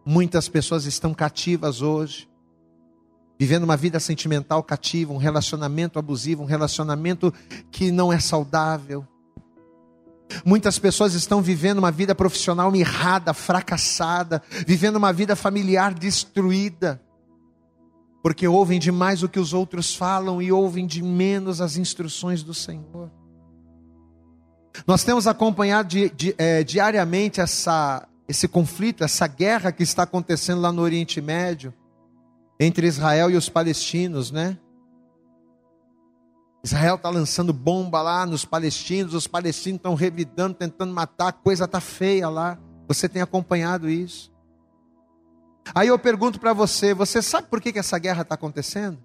Speaker 2: Muitas pessoas estão cativas hoje, vivendo uma vida sentimental cativa, um relacionamento abusivo, um relacionamento que não é saudável. Muitas pessoas estão vivendo uma vida profissional mirrada, fracassada, vivendo uma vida familiar destruída, porque ouvem demais o que os outros falam e ouvem de menos as instruções do Senhor. Nós temos acompanhado di, di, é, diariamente essa, esse conflito, essa guerra que está acontecendo lá no Oriente Médio, entre Israel e os palestinos, né? Israel está lançando bomba lá nos palestinos, os palestinos estão revidando, tentando matar, a coisa está feia lá. Você tem acompanhado isso? Aí eu pergunto para você: você sabe por que, que essa guerra está acontecendo?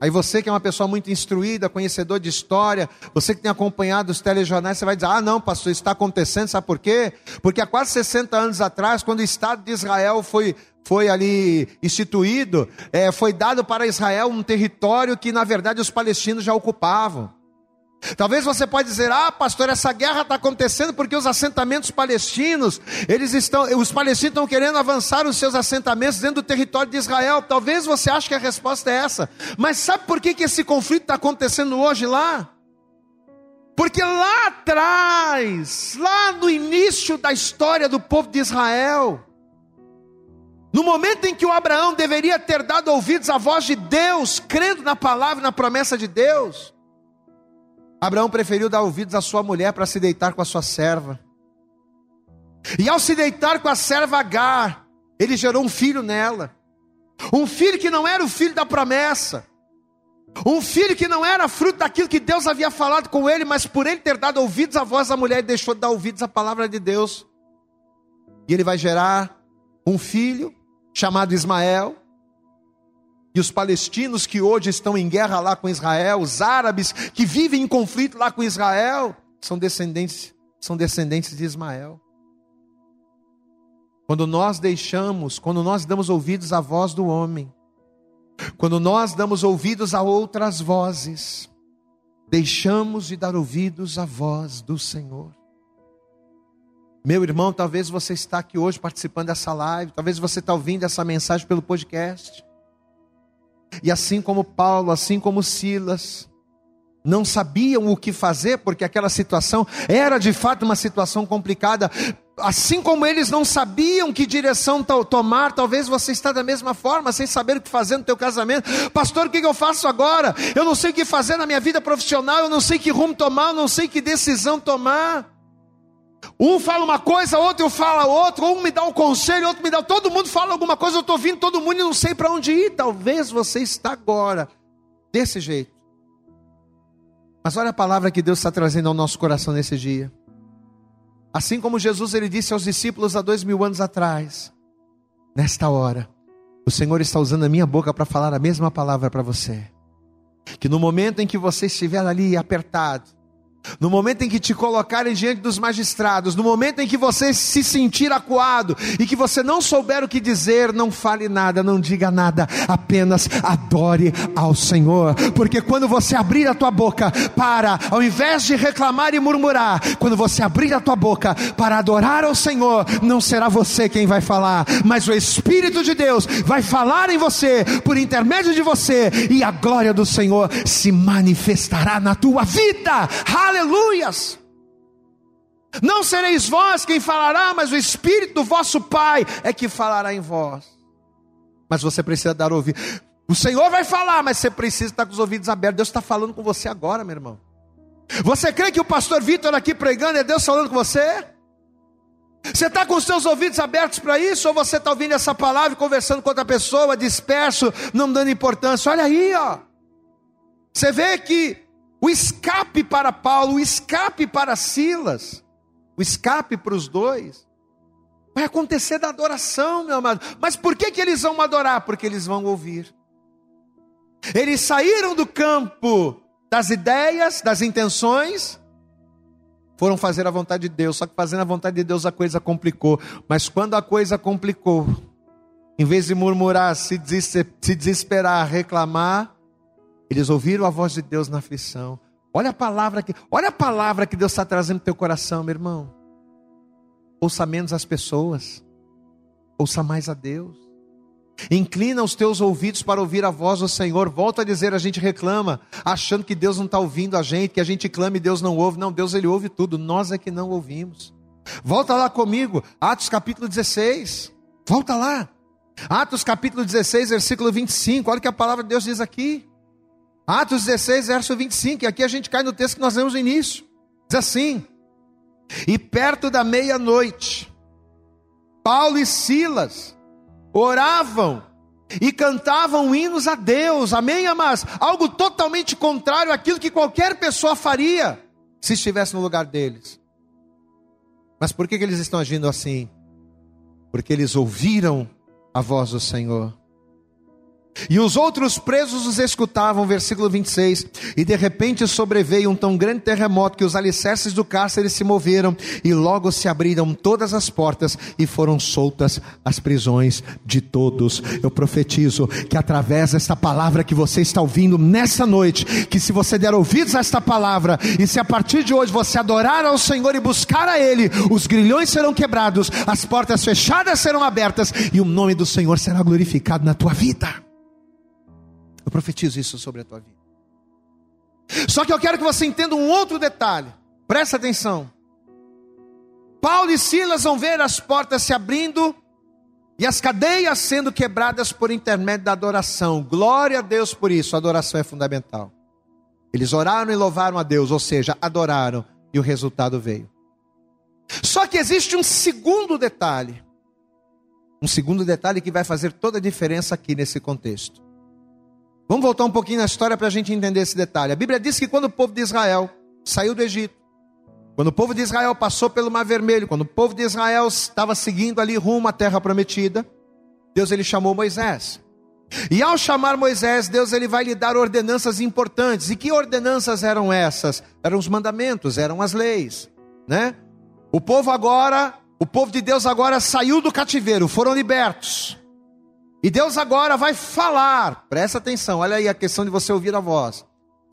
Speaker 2: Aí você que é uma pessoa muito instruída, conhecedor de história, você que tem acompanhado os telejornais, você vai dizer: ah, não, pastor, isso está acontecendo, sabe por quê? Porque há quase 60 anos atrás, quando o Estado de Israel foi, foi ali instituído, é, foi dado para Israel um território que, na verdade, os palestinos já ocupavam. Talvez você pode dizer, ah, pastor, essa guerra está acontecendo porque os assentamentos palestinos, eles estão, os palestinos estão querendo avançar os seus assentamentos dentro do território de Israel. Talvez você ache que a resposta é essa. Mas sabe por que, que esse conflito está acontecendo hoje lá? Porque lá atrás, lá no início da história do povo de Israel, no momento em que o Abraão deveria ter dado ouvidos à voz de Deus, crendo na palavra e na promessa de Deus, Abraão preferiu dar ouvidos à sua mulher para se deitar com a sua serva. E ao se deitar com a serva Agar, ele gerou um filho nela. Um filho que não era o filho da promessa. Um filho que não era fruto daquilo que Deus havia falado com ele, mas por ele ter dado ouvidos à voz da mulher, ele deixou de dar ouvidos à palavra de Deus. E ele vai gerar um filho chamado Ismael, e os palestinos que hoje estão em guerra lá com Israel, os árabes que vivem em conflito lá com Israel, são descendentes, são descendentes de Ismael. Quando nós deixamos, quando nós damos ouvidos à voz do homem, quando nós damos ouvidos a outras vozes, deixamos de dar ouvidos à voz do Senhor. Meu irmão, talvez você está aqui hoje participando dessa live, talvez você está ouvindo essa mensagem pelo podcast. E assim como Paulo, assim como Silas, não sabiam o que fazer, porque aquela situação era de fato uma situação complicada. Assim como eles não sabiam que direção tomar, talvez você está da mesma forma, sem saber o que fazer no teu casamento. Pastor, o que eu faço agora? Eu não sei o que fazer na minha vida profissional, eu não sei que rumo tomar, eu não sei que decisão tomar. Um fala uma coisa, outro fala outra, um me dá um conselho, outro me dá. Todo mundo fala alguma coisa, eu estou ouvindo todo mundo e não sei para onde ir. Talvez você está agora desse jeito. Mas olha a palavra que Deus está trazendo ao nosso coração nesse dia. Assim como Jesus ele disse aos discípulos há dois mil anos atrás, nesta hora, o Senhor está usando a minha boca para falar a mesma palavra para você. Que no momento em que você estiver ali apertado, no momento em que te colocarem diante dos magistrados, no momento em que você se sentir acuado e que você não souber o que dizer, não fale nada, não diga nada, apenas adore ao Senhor, porque quando você abrir a tua boca para, ao invés de reclamar e murmurar, quando você abrir a tua boca para adorar ao Senhor, não será você quem vai falar, mas o Espírito de Deus vai falar em você, por intermédio de você, e a glória do Senhor se manifestará na tua vida. Aleluias! Não sereis vós quem falará, mas o Espírito do vosso Pai é que falará em vós. Mas você precisa dar ouvido. O Senhor vai falar, mas você precisa estar com os ouvidos abertos. Deus está falando com você agora, meu irmão. Você crê que o pastor Vitor aqui pregando é Deus falando com você? Você está com os seus ouvidos abertos para isso? Ou você está ouvindo essa palavra e conversando com outra pessoa, disperso, não dando importância? Olha aí, ó. Você vê que o escape para Paulo, o escape para Silas, o escape para os dois, vai acontecer da adoração, meu amado. Mas por que, que eles vão adorar? Porque eles vão ouvir. Eles saíram do campo das ideias, das intenções, foram fazer a vontade de Deus. Só que fazendo a vontade de Deus a coisa complicou. Mas quando a coisa complicou, em vez de murmurar, se desesperar, reclamar, eles ouviram a voz de Deus na aflição. Olha a palavra que, olha a palavra que Deus está trazendo no teu coração, meu irmão. Ouça menos as pessoas, ouça mais a Deus. Inclina os teus ouvidos para ouvir a voz do Senhor. Volta a dizer, a gente reclama, achando que Deus não está ouvindo a gente, que a gente clama e Deus não ouve. Não, Deus ele ouve tudo, nós é que não ouvimos. Volta lá comigo, Atos capítulo 16. Volta lá. Atos capítulo 16, versículo 25. Olha o que a palavra de Deus diz aqui. Atos 16, verso 25. E aqui a gente cai no texto que nós lemos no início. Diz assim: E perto da meia-noite, Paulo e Silas oravam e cantavam hinos a Deus, amém, amados? Algo totalmente contrário àquilo que qualquer pessoa faria se estivesse no lugar deles. Mas por que, que eles estão agindo assim? Porque eles ouviram a voz do Senhor. E os outros presos os escutavam, versículo 26. E de repente sobreveio um tão grande terremoto que os alicerces do cárcere se moveram, e logo se abriram todas as portas e foram soltas as prisões de todos. Eu profetizo que através desta palavra que você está ouvindo nessa noite, que se você der ouvidos a esta palavra, e se a partir de hoje você adorar ao Senhor e buscar a Ele, os grilhões serão quebrados, as portas fechadas serão abertas, e o nome do Senhor será glorificado na tua vida. Eu profetizo isso sobre a tua vida. Só que eu quero que você entenda um outro detalhe. Presta atenção. Paulo e Silas vão ver as portas se abrindo e as cadeias sendo quebradas por intermédio da adoração. Glória a Deus por isso. A adoração é fundamental. Eles oraram e louvaram a Deus, ou seja, adoraram e o resultado veio. Só que existe um segundo detalhe. Um segundo detalhe que vai fazer toda a diferença aqui nesse contexto. Vamos voltar um pouquinho na história para a gente entender esse detalhe. A Bíblia diz que quando o povo de Israel saiu do Egito, quando o povo de Israel passou pelo Mar Vermelho, quando o povo de Israel estava seguindo ali rumo à terra prometida, Deus ele chamou Moisés. E ao chamar Moisés, Deus ele vai lhe dar ordenanças importantes. E que ordenanças eram essas? Eram os mandamentos, eram as leis, né? O povo agora, o povo de Deus agora saiu do cativeiro, foram libertos. E Deus agora vai falar, presta atenção, olha aí a questão de você ouvir a voz.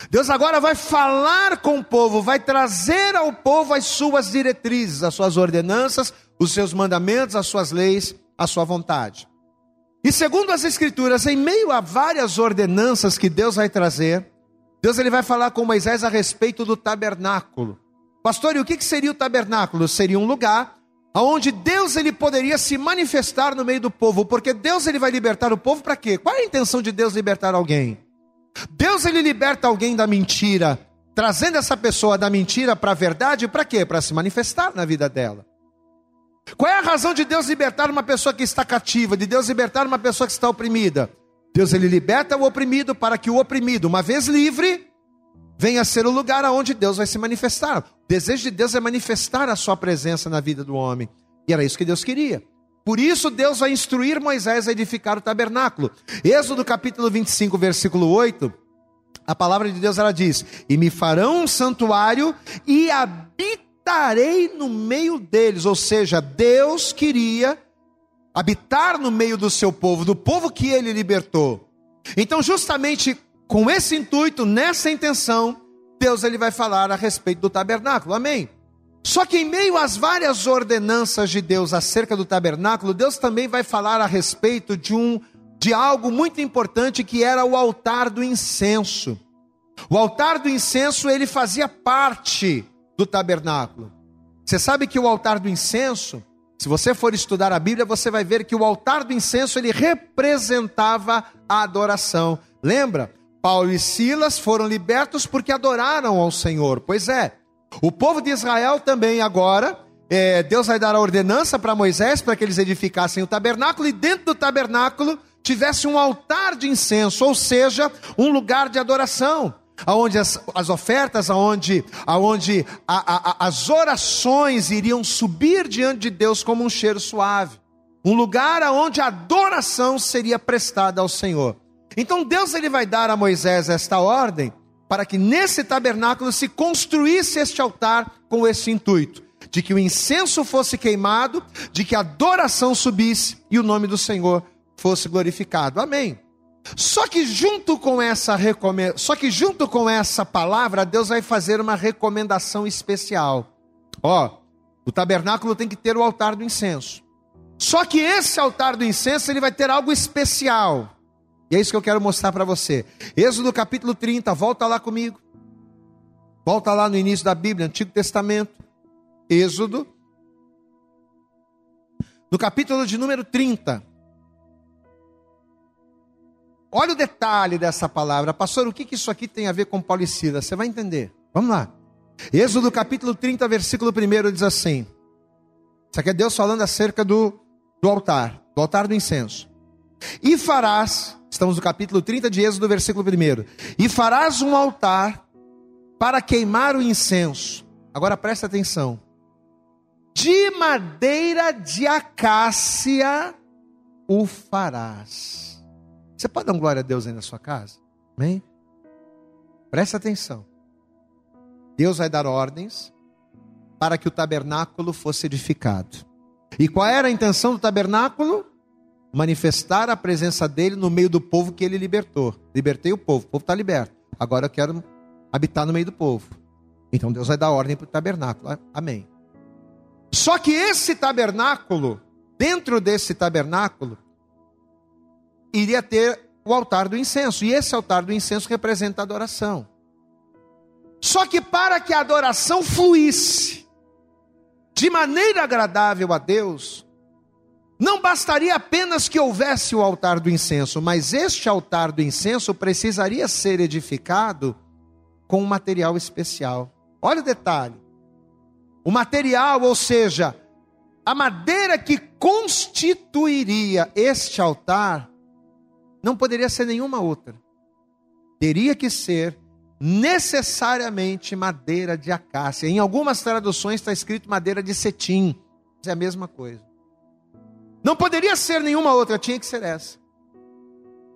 Speaker 2: Deus agora vai falar com o povo, vai trazer ao povo as suas diretrizes, as suas ordenanças, os seus mandamentos, as suas leis, a sua vontade. E segundo as escrituras, em meio a várias ordenanças que Deus vai trazer, Deus ele vai falar com Moisés a respeito do tabernáculo. Pastor, e o que seria o tabernáculo? Seria um lugar aonde Deus ele poderia se manifestar no meio do povo, porque Deus ele vai libertar o povo para quê? Qual é a intenção de Deus libertar alguém? Deus ele liberta alguém da mentira, trazendo essa pessoa da mentira para a verdade, para quê? Para se manifestar na vida dela. Qual é a razão de Deus libertar uma pessoa que está cativa, de Deus libertar uma pessoa que está oprimida? Deus ele liberta o oprimido para que o oprimido, uma vez livre, venha a ser o lugar aonde Deus vai se manifestar. O desejo de Deus é manifestar a sua presença na vida do homem. E era isso que Deus queria. Por isso Deus vai instruir Moisés a edificar o tabernáculo. Êxodo capítulo 25, versículo 8, a palavra de Deus ela diz: "E me farão um santuário e habitarei no meio deles", ou seja, Deus queria habitar no meio do seu povo, do povo que ele libertou. Então, justamente com esse intuito, nessa intenção, Deus ele vai falar a respeito do tabernáculo. Amém. Só que em meio às várias ordenanças de Deus acerca do tabernáculo, Deus também vai falar a respeito de um de algo muito importante que era o altar do incenso. O altar do incenso, ele fazia parte do tabernáculo. Você sabe que o altar do incenso, se você for estudar a Bíblia, você vai ver que o altar do incenso ele representava a adoração. Lembra? Paulo e Silas foram libertos porque adoraram ao Senhor. Pois é, o povo de Israel também agora, é, Deus vai dar a ordenança para Moisés para que eles edificassem o tabernáculo e dentro do tabernáculo tivesse um altar de incenso, ou seja, um lugar de adoração aonde as, as ofertas, aonde, aonde a, a, as orações iriam subir diante de Deus como um cheiro suave. Um lugar aonde a adoração seria prestada ao Senhor. Então Deus ele vai dar a Moisés esta ordem, para que nesse tabernáculo se construísse este altar com esse intuito, de que o incenso fosse queimado, de que a adoração subisse e o nome do Senhor fosse glorificado. Amém. Só que junto com essa só que junto com essa palavra, Deus vai fazer uma recomendação especial. Ó, o tabernáculo tem que ter o altar do incenso. Só que esse altar do incenso, ele vai ter algo especial. E é isso que eu quero mostrar para você. Êxodo capítulo 30, volta lá comigo. Volta lá no início da Bíblia, Antigo Testamento. Êxodo. No capítulo de número 30. Olha o detalhe dessa palavra. Pastor, o que, que isso aqui tem a ver com Paulicida? Você vai entender. Vamos lá. Êxodo capítulo 30, versículo 1 diz assim. Isso aqui é Deus falando acerca do, do altar, do altar do incenso. E farás, estamos no capítulo 30 de Êxodo, versículo 1. E farás um altar para queimar o incenso. Agora presta atenção. De madeira de acácia o farás. Você pode dar um glória a Deus aí na sua casa? Amém? Presta atenção. Deus vai dar ordens para que o tabernáculo fosse edificado. E qual era a intenção do tabernáculo? Manifestar a presença dele no meio do povo que ele libertou. Libertei o povo, o povo está liberto. Agora eu quero habitar no meio do povo. Então Deus vai dar ordem para o tabernáculo. Amém. Só que esse tabernáculo, dentro desse tabernáculo, iria ter o altar do incenso. E esse altar do incenso representa a adoração. Só que para que a adoração fluísse de maneira agradável a Deus, não bastaria apenas que houvesse o altar do incenso, mas este altar do incenso precisaria ser edificado com um material especial. Olha o detalhe. O material, ou seja, a madeira que constituiria este altar, não poderia ser nenhuma outra. Teria que ser necessariamente madeira de acácia. Em algumas traduções está escrito madeira de cetim. É a mesma coisa. Não poderia ser nenhuma outra, tinha que ser essa.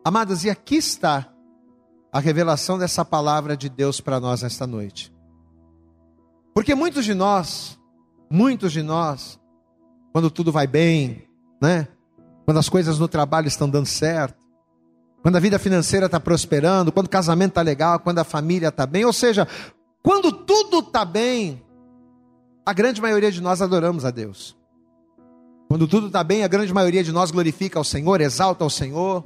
Speaker 2: Amados, e aqui está a revelação dessa palavra de Deus para nós nesta noite. Porque muitos de nós, muitos de nós, quando tudo vai bem, né? Quando as coisas no trabalho estão dando certo, quando a vida financeira está prosperando, quando o casamento está legal, quando a família está bem, ou seja, quando tudo está bem, a grande maioria de nós adoramos a Deus. Quando tudo está bem, a grande maioria de nós glorifica ao Senhor, exalta ao Senhor.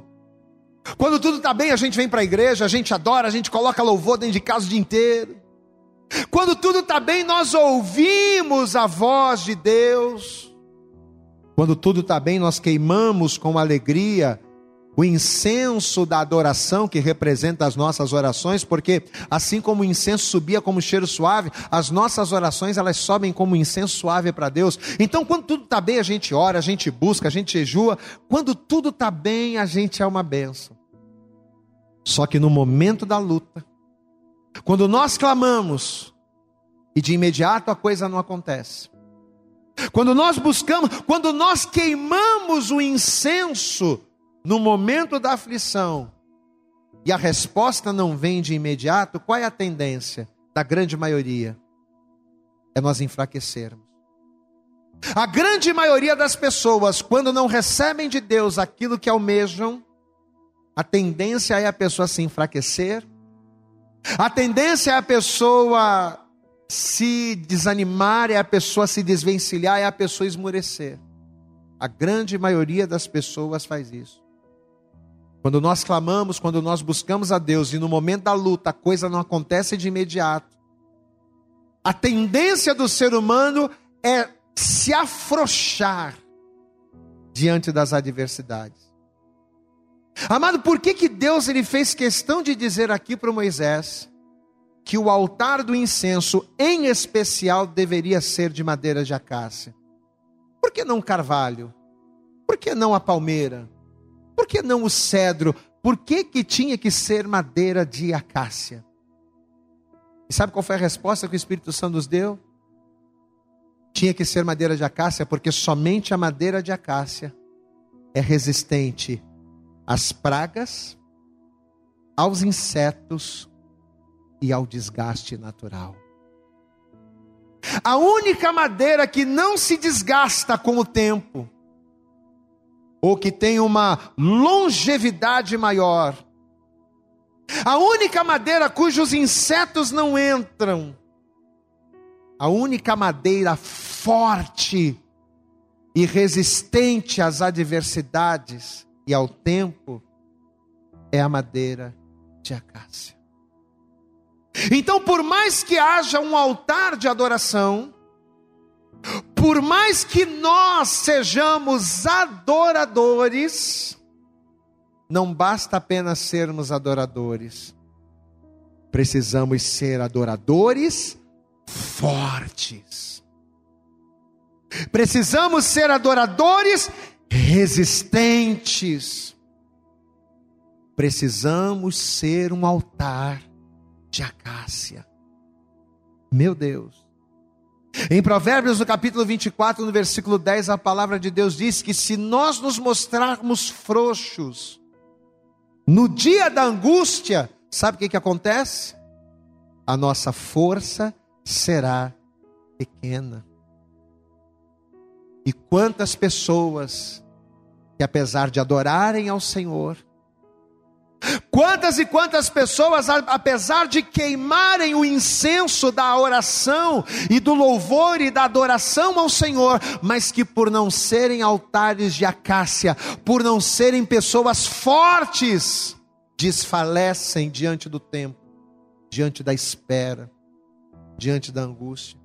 Speaker 2: Quando tudo está bem, a gente vem para a igreja, a gente adora, a gente coloca louvor dentro de casa o dia inteiro. Quando tudo está bem, nós ouvimos a voz de Deus. Quando tudo está bem, nós queimamos com alegria o incenso da adoração que representa as nossas orações, porque assim como o incenso subia como cheiro suave, as nossas orações elas sobem como incenso suave para Deus. Então, quando tudo está bem, a gente ora, a gente busca, a gente jejua. Quando tudo está bem, a gente é uma benção. Só que no momento da luta, quando nós clamamos e de imediato a coisa não acontece. Quando nós buscamos, quando nós queimamos o incenso no momento da aflição e a resposta não vem de imediato, qual é a tendência da grande maioria? É nós enfraquecermos. A grande maioria das pessoas, quando não recebem de Deus aquilo que almejam, a tendência é a pessoa se enfraquecer, a tendência é a pessoa se desanimar, é a pessoa se desvencilhar, é a pessoa esmurecer. A grande maioria das pessoas faz isso. Quando nós clamamos, quando nós buscamos a Deus e no momento da luta a coisa não acontece de imediato, a tendência do ser humano é se afrouxar diante das adversidades. Amado, por que, que Deus ele fez questão de dizer aqui para Moisés que o altar do incenso, em especial, deveria ser de madeira de acácia? Por que não carvalho? Por que não a palmeira? Por que não o cedro? Por que, que tinha que ser madeira de acácia? E sabe qual foi a resposta que o Espírito Santo nos deu? Tinha que ser madeira de acácia, porque somente a madeira de acácia é resistente às pragas, aos insetos e ao desgaste natural. A única madeira que não se desgasta com o tempo, ou que tem uma longevidade maior, a única madeira cujos insetos não entram, a única madeira forte e resistente às adversidades e ao tempo é a madeira de acácia. Então, por mais que haja um altar de adoração, por mais que nós sejamos adoradores, não basta apenas sermos adoradores, precisamos ser adoradores fortes. Precisamos ser adoradores resistentes. Precisamos ser um altar de acácia. Meu Deus. Em Provérbios, no capítulo 24, no versículo 10, a palavra de Deus diz que se nós nos mostrarmos frouxos, no dia da angústia, sabe o que, que acontece? A nossa força será pequena. E quantas pessoas que, apesar de adorarem ao Senhor, Quantas e quantas pessoas, apesar de queimarem o incenso da oração e do louvor e da adoração ao Senhor, mas que por não serem altares de acácia, por não serem pessoas fortes, desfalecem diante do tempo, diante da espera, diante da angústia.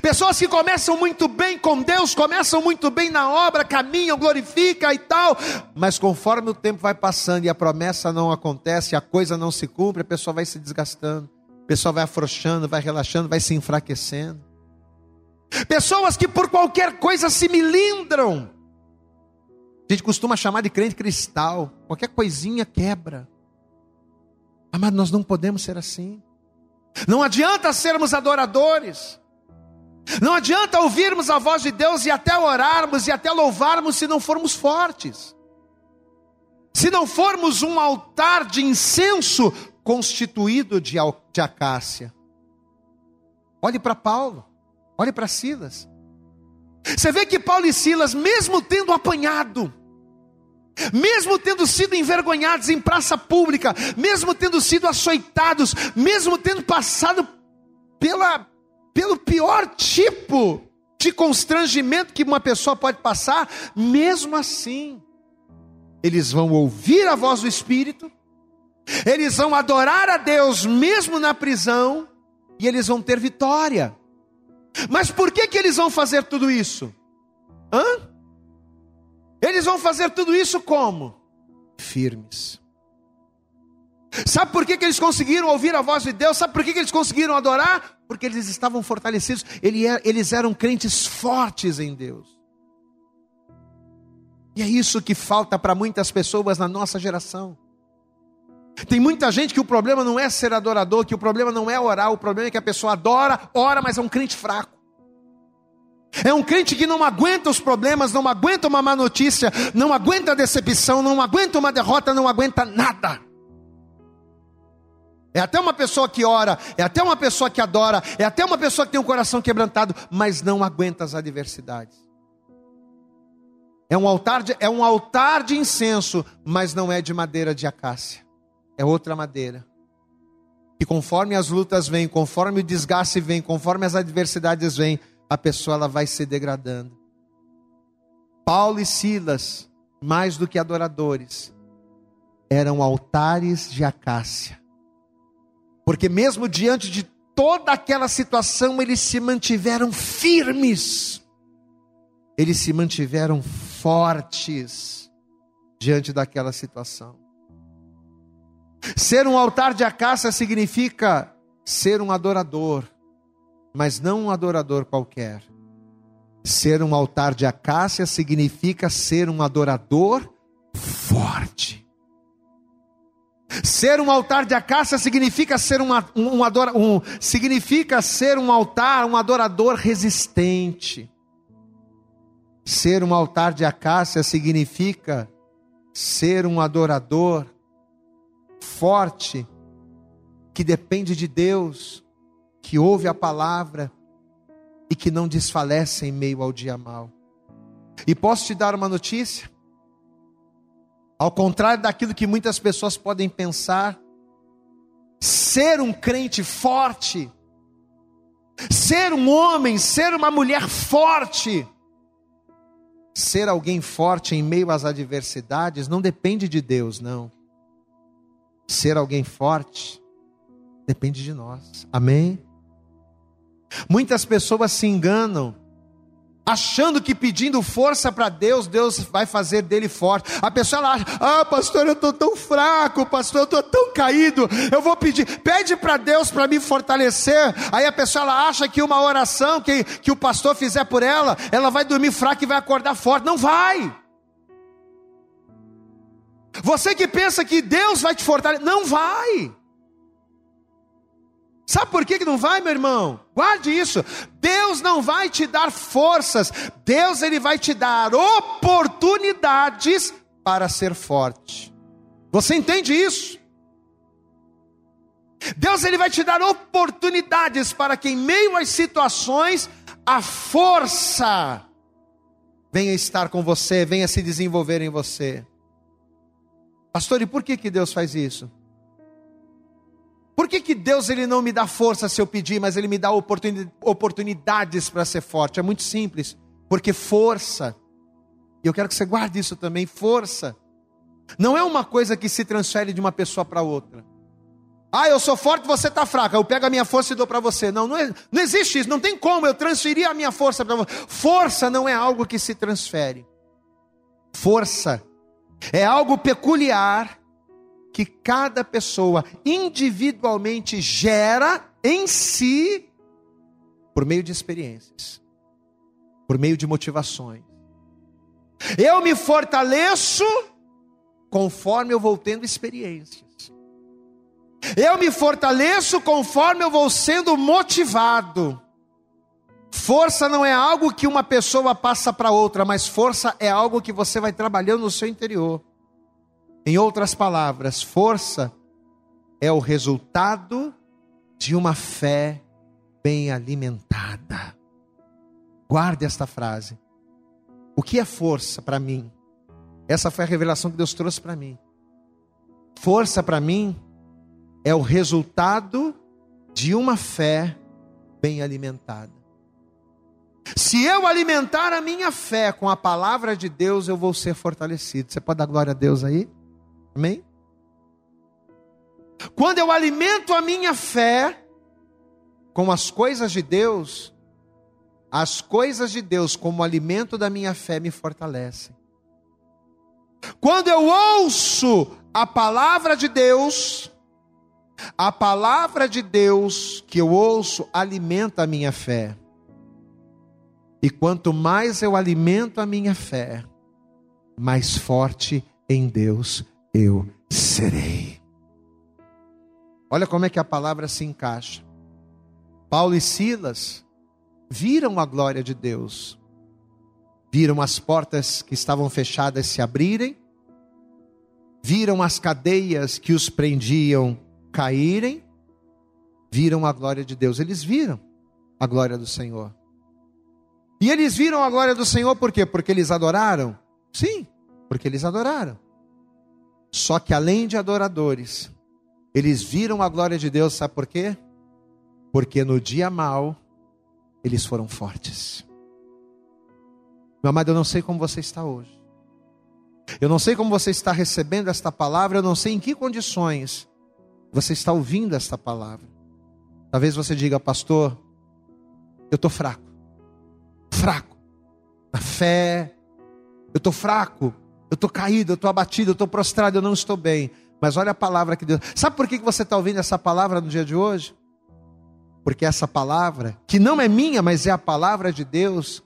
Speaker 2: Pessoas que começam muito bem com Deus, começam muito bem na obra, caminham, glorificam e tal, mas conforme o tempo vai passando e a promessa não acontece, a coisa não se cumpre, a pessoa vai se desgastando, a pessoa vai afrouxando, vai relaxando, vai se enfraquecendo. Pessoas que por qualquer coisa se milindram. A gente costuma chamar de crente cristal, qualquer coisinha quebra. Amado, nós não podemos ser assim. Não adianta sermos adoradores. Não adianta ouvirmos a voz de Deus e até orarmos e até louvarmos se não formos fortes. Se não formos um altar de incenso constituído de, acácia. Olhe para Paulo, olhe para Silas. Você vê que Paulo e Silas, mesmo tendo apanhado, mesmo tendo sido envergonhados em praça pública, mesmo tendo sido açoitados, mesmo tendo passado pela pelo pior tipo de constrangimento que uma pessoa pode passar, mesmo assim, eles vão ouvir a voz do Espírito, eles vão adorar a Deus mesmo na prisão, e eles vão ter vitória. Mas por que, que eles vão fazer tudo isso? Hã? Eles vão fazer tudo isso como? Firmes. Sabe por que, que eles conseguiram ouvir a voz de Deus? Sabe por que, que eles conseguiram adorar? Porque eles estavam fortalecidos, é, eles eram crentes fortes em Deus. E é isso que falta para muitas pessoas na nossa geração. Tem muita gente que o problema não é ser adorador, que o problema não é orar, o problema é que a pessoa adora, ora, mas é um crente fraco. É um crente que não aguenta os problemas, não aguenta uma má notícia, não aguenta a decepção, não aguenta uma derrota, não aguenta nada. É até uma pessoa que ora, é até uma pessoa que adora, é até uma pessoa que tem um coração quebrantado, mas não aguenta as adversidades. É um altar de, é um altar de incenso, mas não é de madeira de acácia. É outra madeira. E conforme as lutas vêm, conforme o desgaste vem, conforme as adversidades vêm, a pessoa ela vai se degradando. Paulo e Silas, mais do que adoradores, eram altares de acácia porque mesmo diante de toda aquela situação, eles se mantiveram firmes. Eles se mantiveram fortes diante daquela situação. Ser um altar de acácia significa ser um adorador, mas não um adorador qualquer. Ser um altar de acácia significa ser um adorador forte. Ser um altar de acácia significa ser um, um, um, significa ser um altar, um adorador resistente. Ser um altar de acácia significa ser um adorador forte que depende de Deus, que ouve a palavra e que não desfalece em meio ao dia mal. E posso te dar uma notícia? Ao contrário daquilo que muitas pessoas podem pensar, ser um crente forte, ser um homem, ser uma mulher forte, ser alguém forte em meio às adversidades não depende de Deus, não. Ser alguém forte depende de nós. Amém? Muitas pessoas se enganam achando que pedindo força para Deus, Deus vai fazer dele forte. A pessoa acha: "Ah, pastor, eu estou tão fraco, pastor, eu estou tão caído. Eu vou pedir, pede para Deus para me fortalecer". Aí a pessoa ela acha que uma oração que, que o pastor fizer por ela, ela vai dormir fraca e vai acordar forte. Não vai. Você que pensa que Deus vai te fortalecer, não vai. Sabe por que não vai, meu irmão? Guarde isso. Deus não vai te dar forças. Deus ele vai te dar oportunidades para ser forte. Você entende isso? Deus ele vai te dar oportunidades para que em meio às situações a força venha estar com você, venha se desenvolver em você. Pastor, e por que que Deus faz isso? Por que, que Deus ele não me dá força se eu pedir, mas ele me dá oportunidades para ser forte? É muito simples. Porque força, e eu quero que você guarde isso também, força, não é uma coisa que se transfere de uma pessoa para outra. Ah, eu sou forte, você está fraca. Eu pego a minha força e dou para você. Não, não, é, não existe isso. Não tem como eu transferir a minha força para você. Força não é algo que se transfere. Força é algo peculiar que cada pessoa individualmente gera em si por meio de experiências, por meio de motivações. Eu me fortaleço conforme eu vou tendo experiências. Eu me fortaleço conforme eu vou sendo motivado. Força não é algo que uma pessoa passa para outra, mas força é algo que você vai trabalhando no seu interior. Em outras palavras, força é o resultado de uma fé bem alimentada. Guarde esta frase. O que é força para mim? Essa foi a revelação que Deus trouxe para mim. Força para mim é o resultado de uma fé bem alimentada. Se eu alimentar a minha fé com a palavra de Deus, eu vou ser fortalecido. Você pode dar glória a Deus aí? Amém? Quando eu alimento a minha fé com as coisas de Deus, as coisas de Deus, como alimento da minha fé, me fortalecem. Quando eu ouço a palavra de Deus, a palavra de Deus que eu ouço alimenta a minha fé. E quanto mais eu alimento a minha fé, mais forte em Deus eu serei. Olha como é que a palavra se encaixa. Paulo e Silas viram a glória de Deus, viram as portas que estavam fechadas se abrirem, viram as cadeias que os prendiam caírem, viram a glória de Deus. Eles viram a glória do Senhor. E eles viram a glória do Senhor por quê? Porque eles adoraram? Sim, porque eles adoraram. Só que além de adoradores, eles viram a glória de Deus, sabe por quê? Porque no dia mal, eles foram fortes. Meu amado, eu não sei como você está hoje. Eu não sei como você está recebendo esta palavra, eu não sei em que condições você está ouvindo esta palavra. Talvez você diga, pastor, eu estou fraco. Fraco. Na fé. Eu estou fraco eu estou caído, eu estou abatido, eu estou prostrado, eu não estou bem. Mas olha a palavra que Deus. Sabe por que você está ouvindo essa palavra no dia de hoje? Porque essa palavra, que não é minha, mas é a palavra de Deus,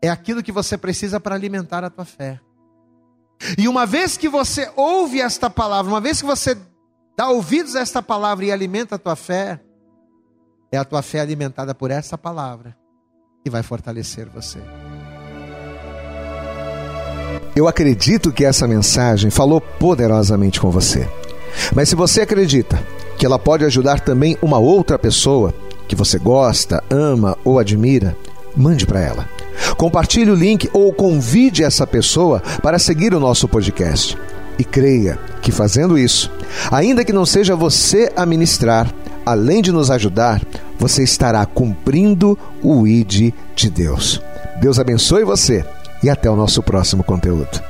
Speaker 2: é aquilo que você precisa para alimentar a tua fé. E uma vez que você ouve esta palavra, uma vez que você dá ouvidos a esta palavra e alimenta a tua fé, é a tua fé alimentada por essa palavra que vai fortalecer você.
Speaker 3: Eu acredito que essa mensagem falou poderosamente com você. Mas se você acredita
Speaker 2: que ela pode ajudar também uma outra pessoa que você gosta, ama ou admira, mande para ela. Compartilhe o link ou convide essa pessoa para seguir o nosso podcast. E creia que fazendo isso, ainda que não seja você a ministrar, além de nos ajudar, você estará cumprindo o ID de Deus. Deus abençoe você e até o nosso próximo conteúdo.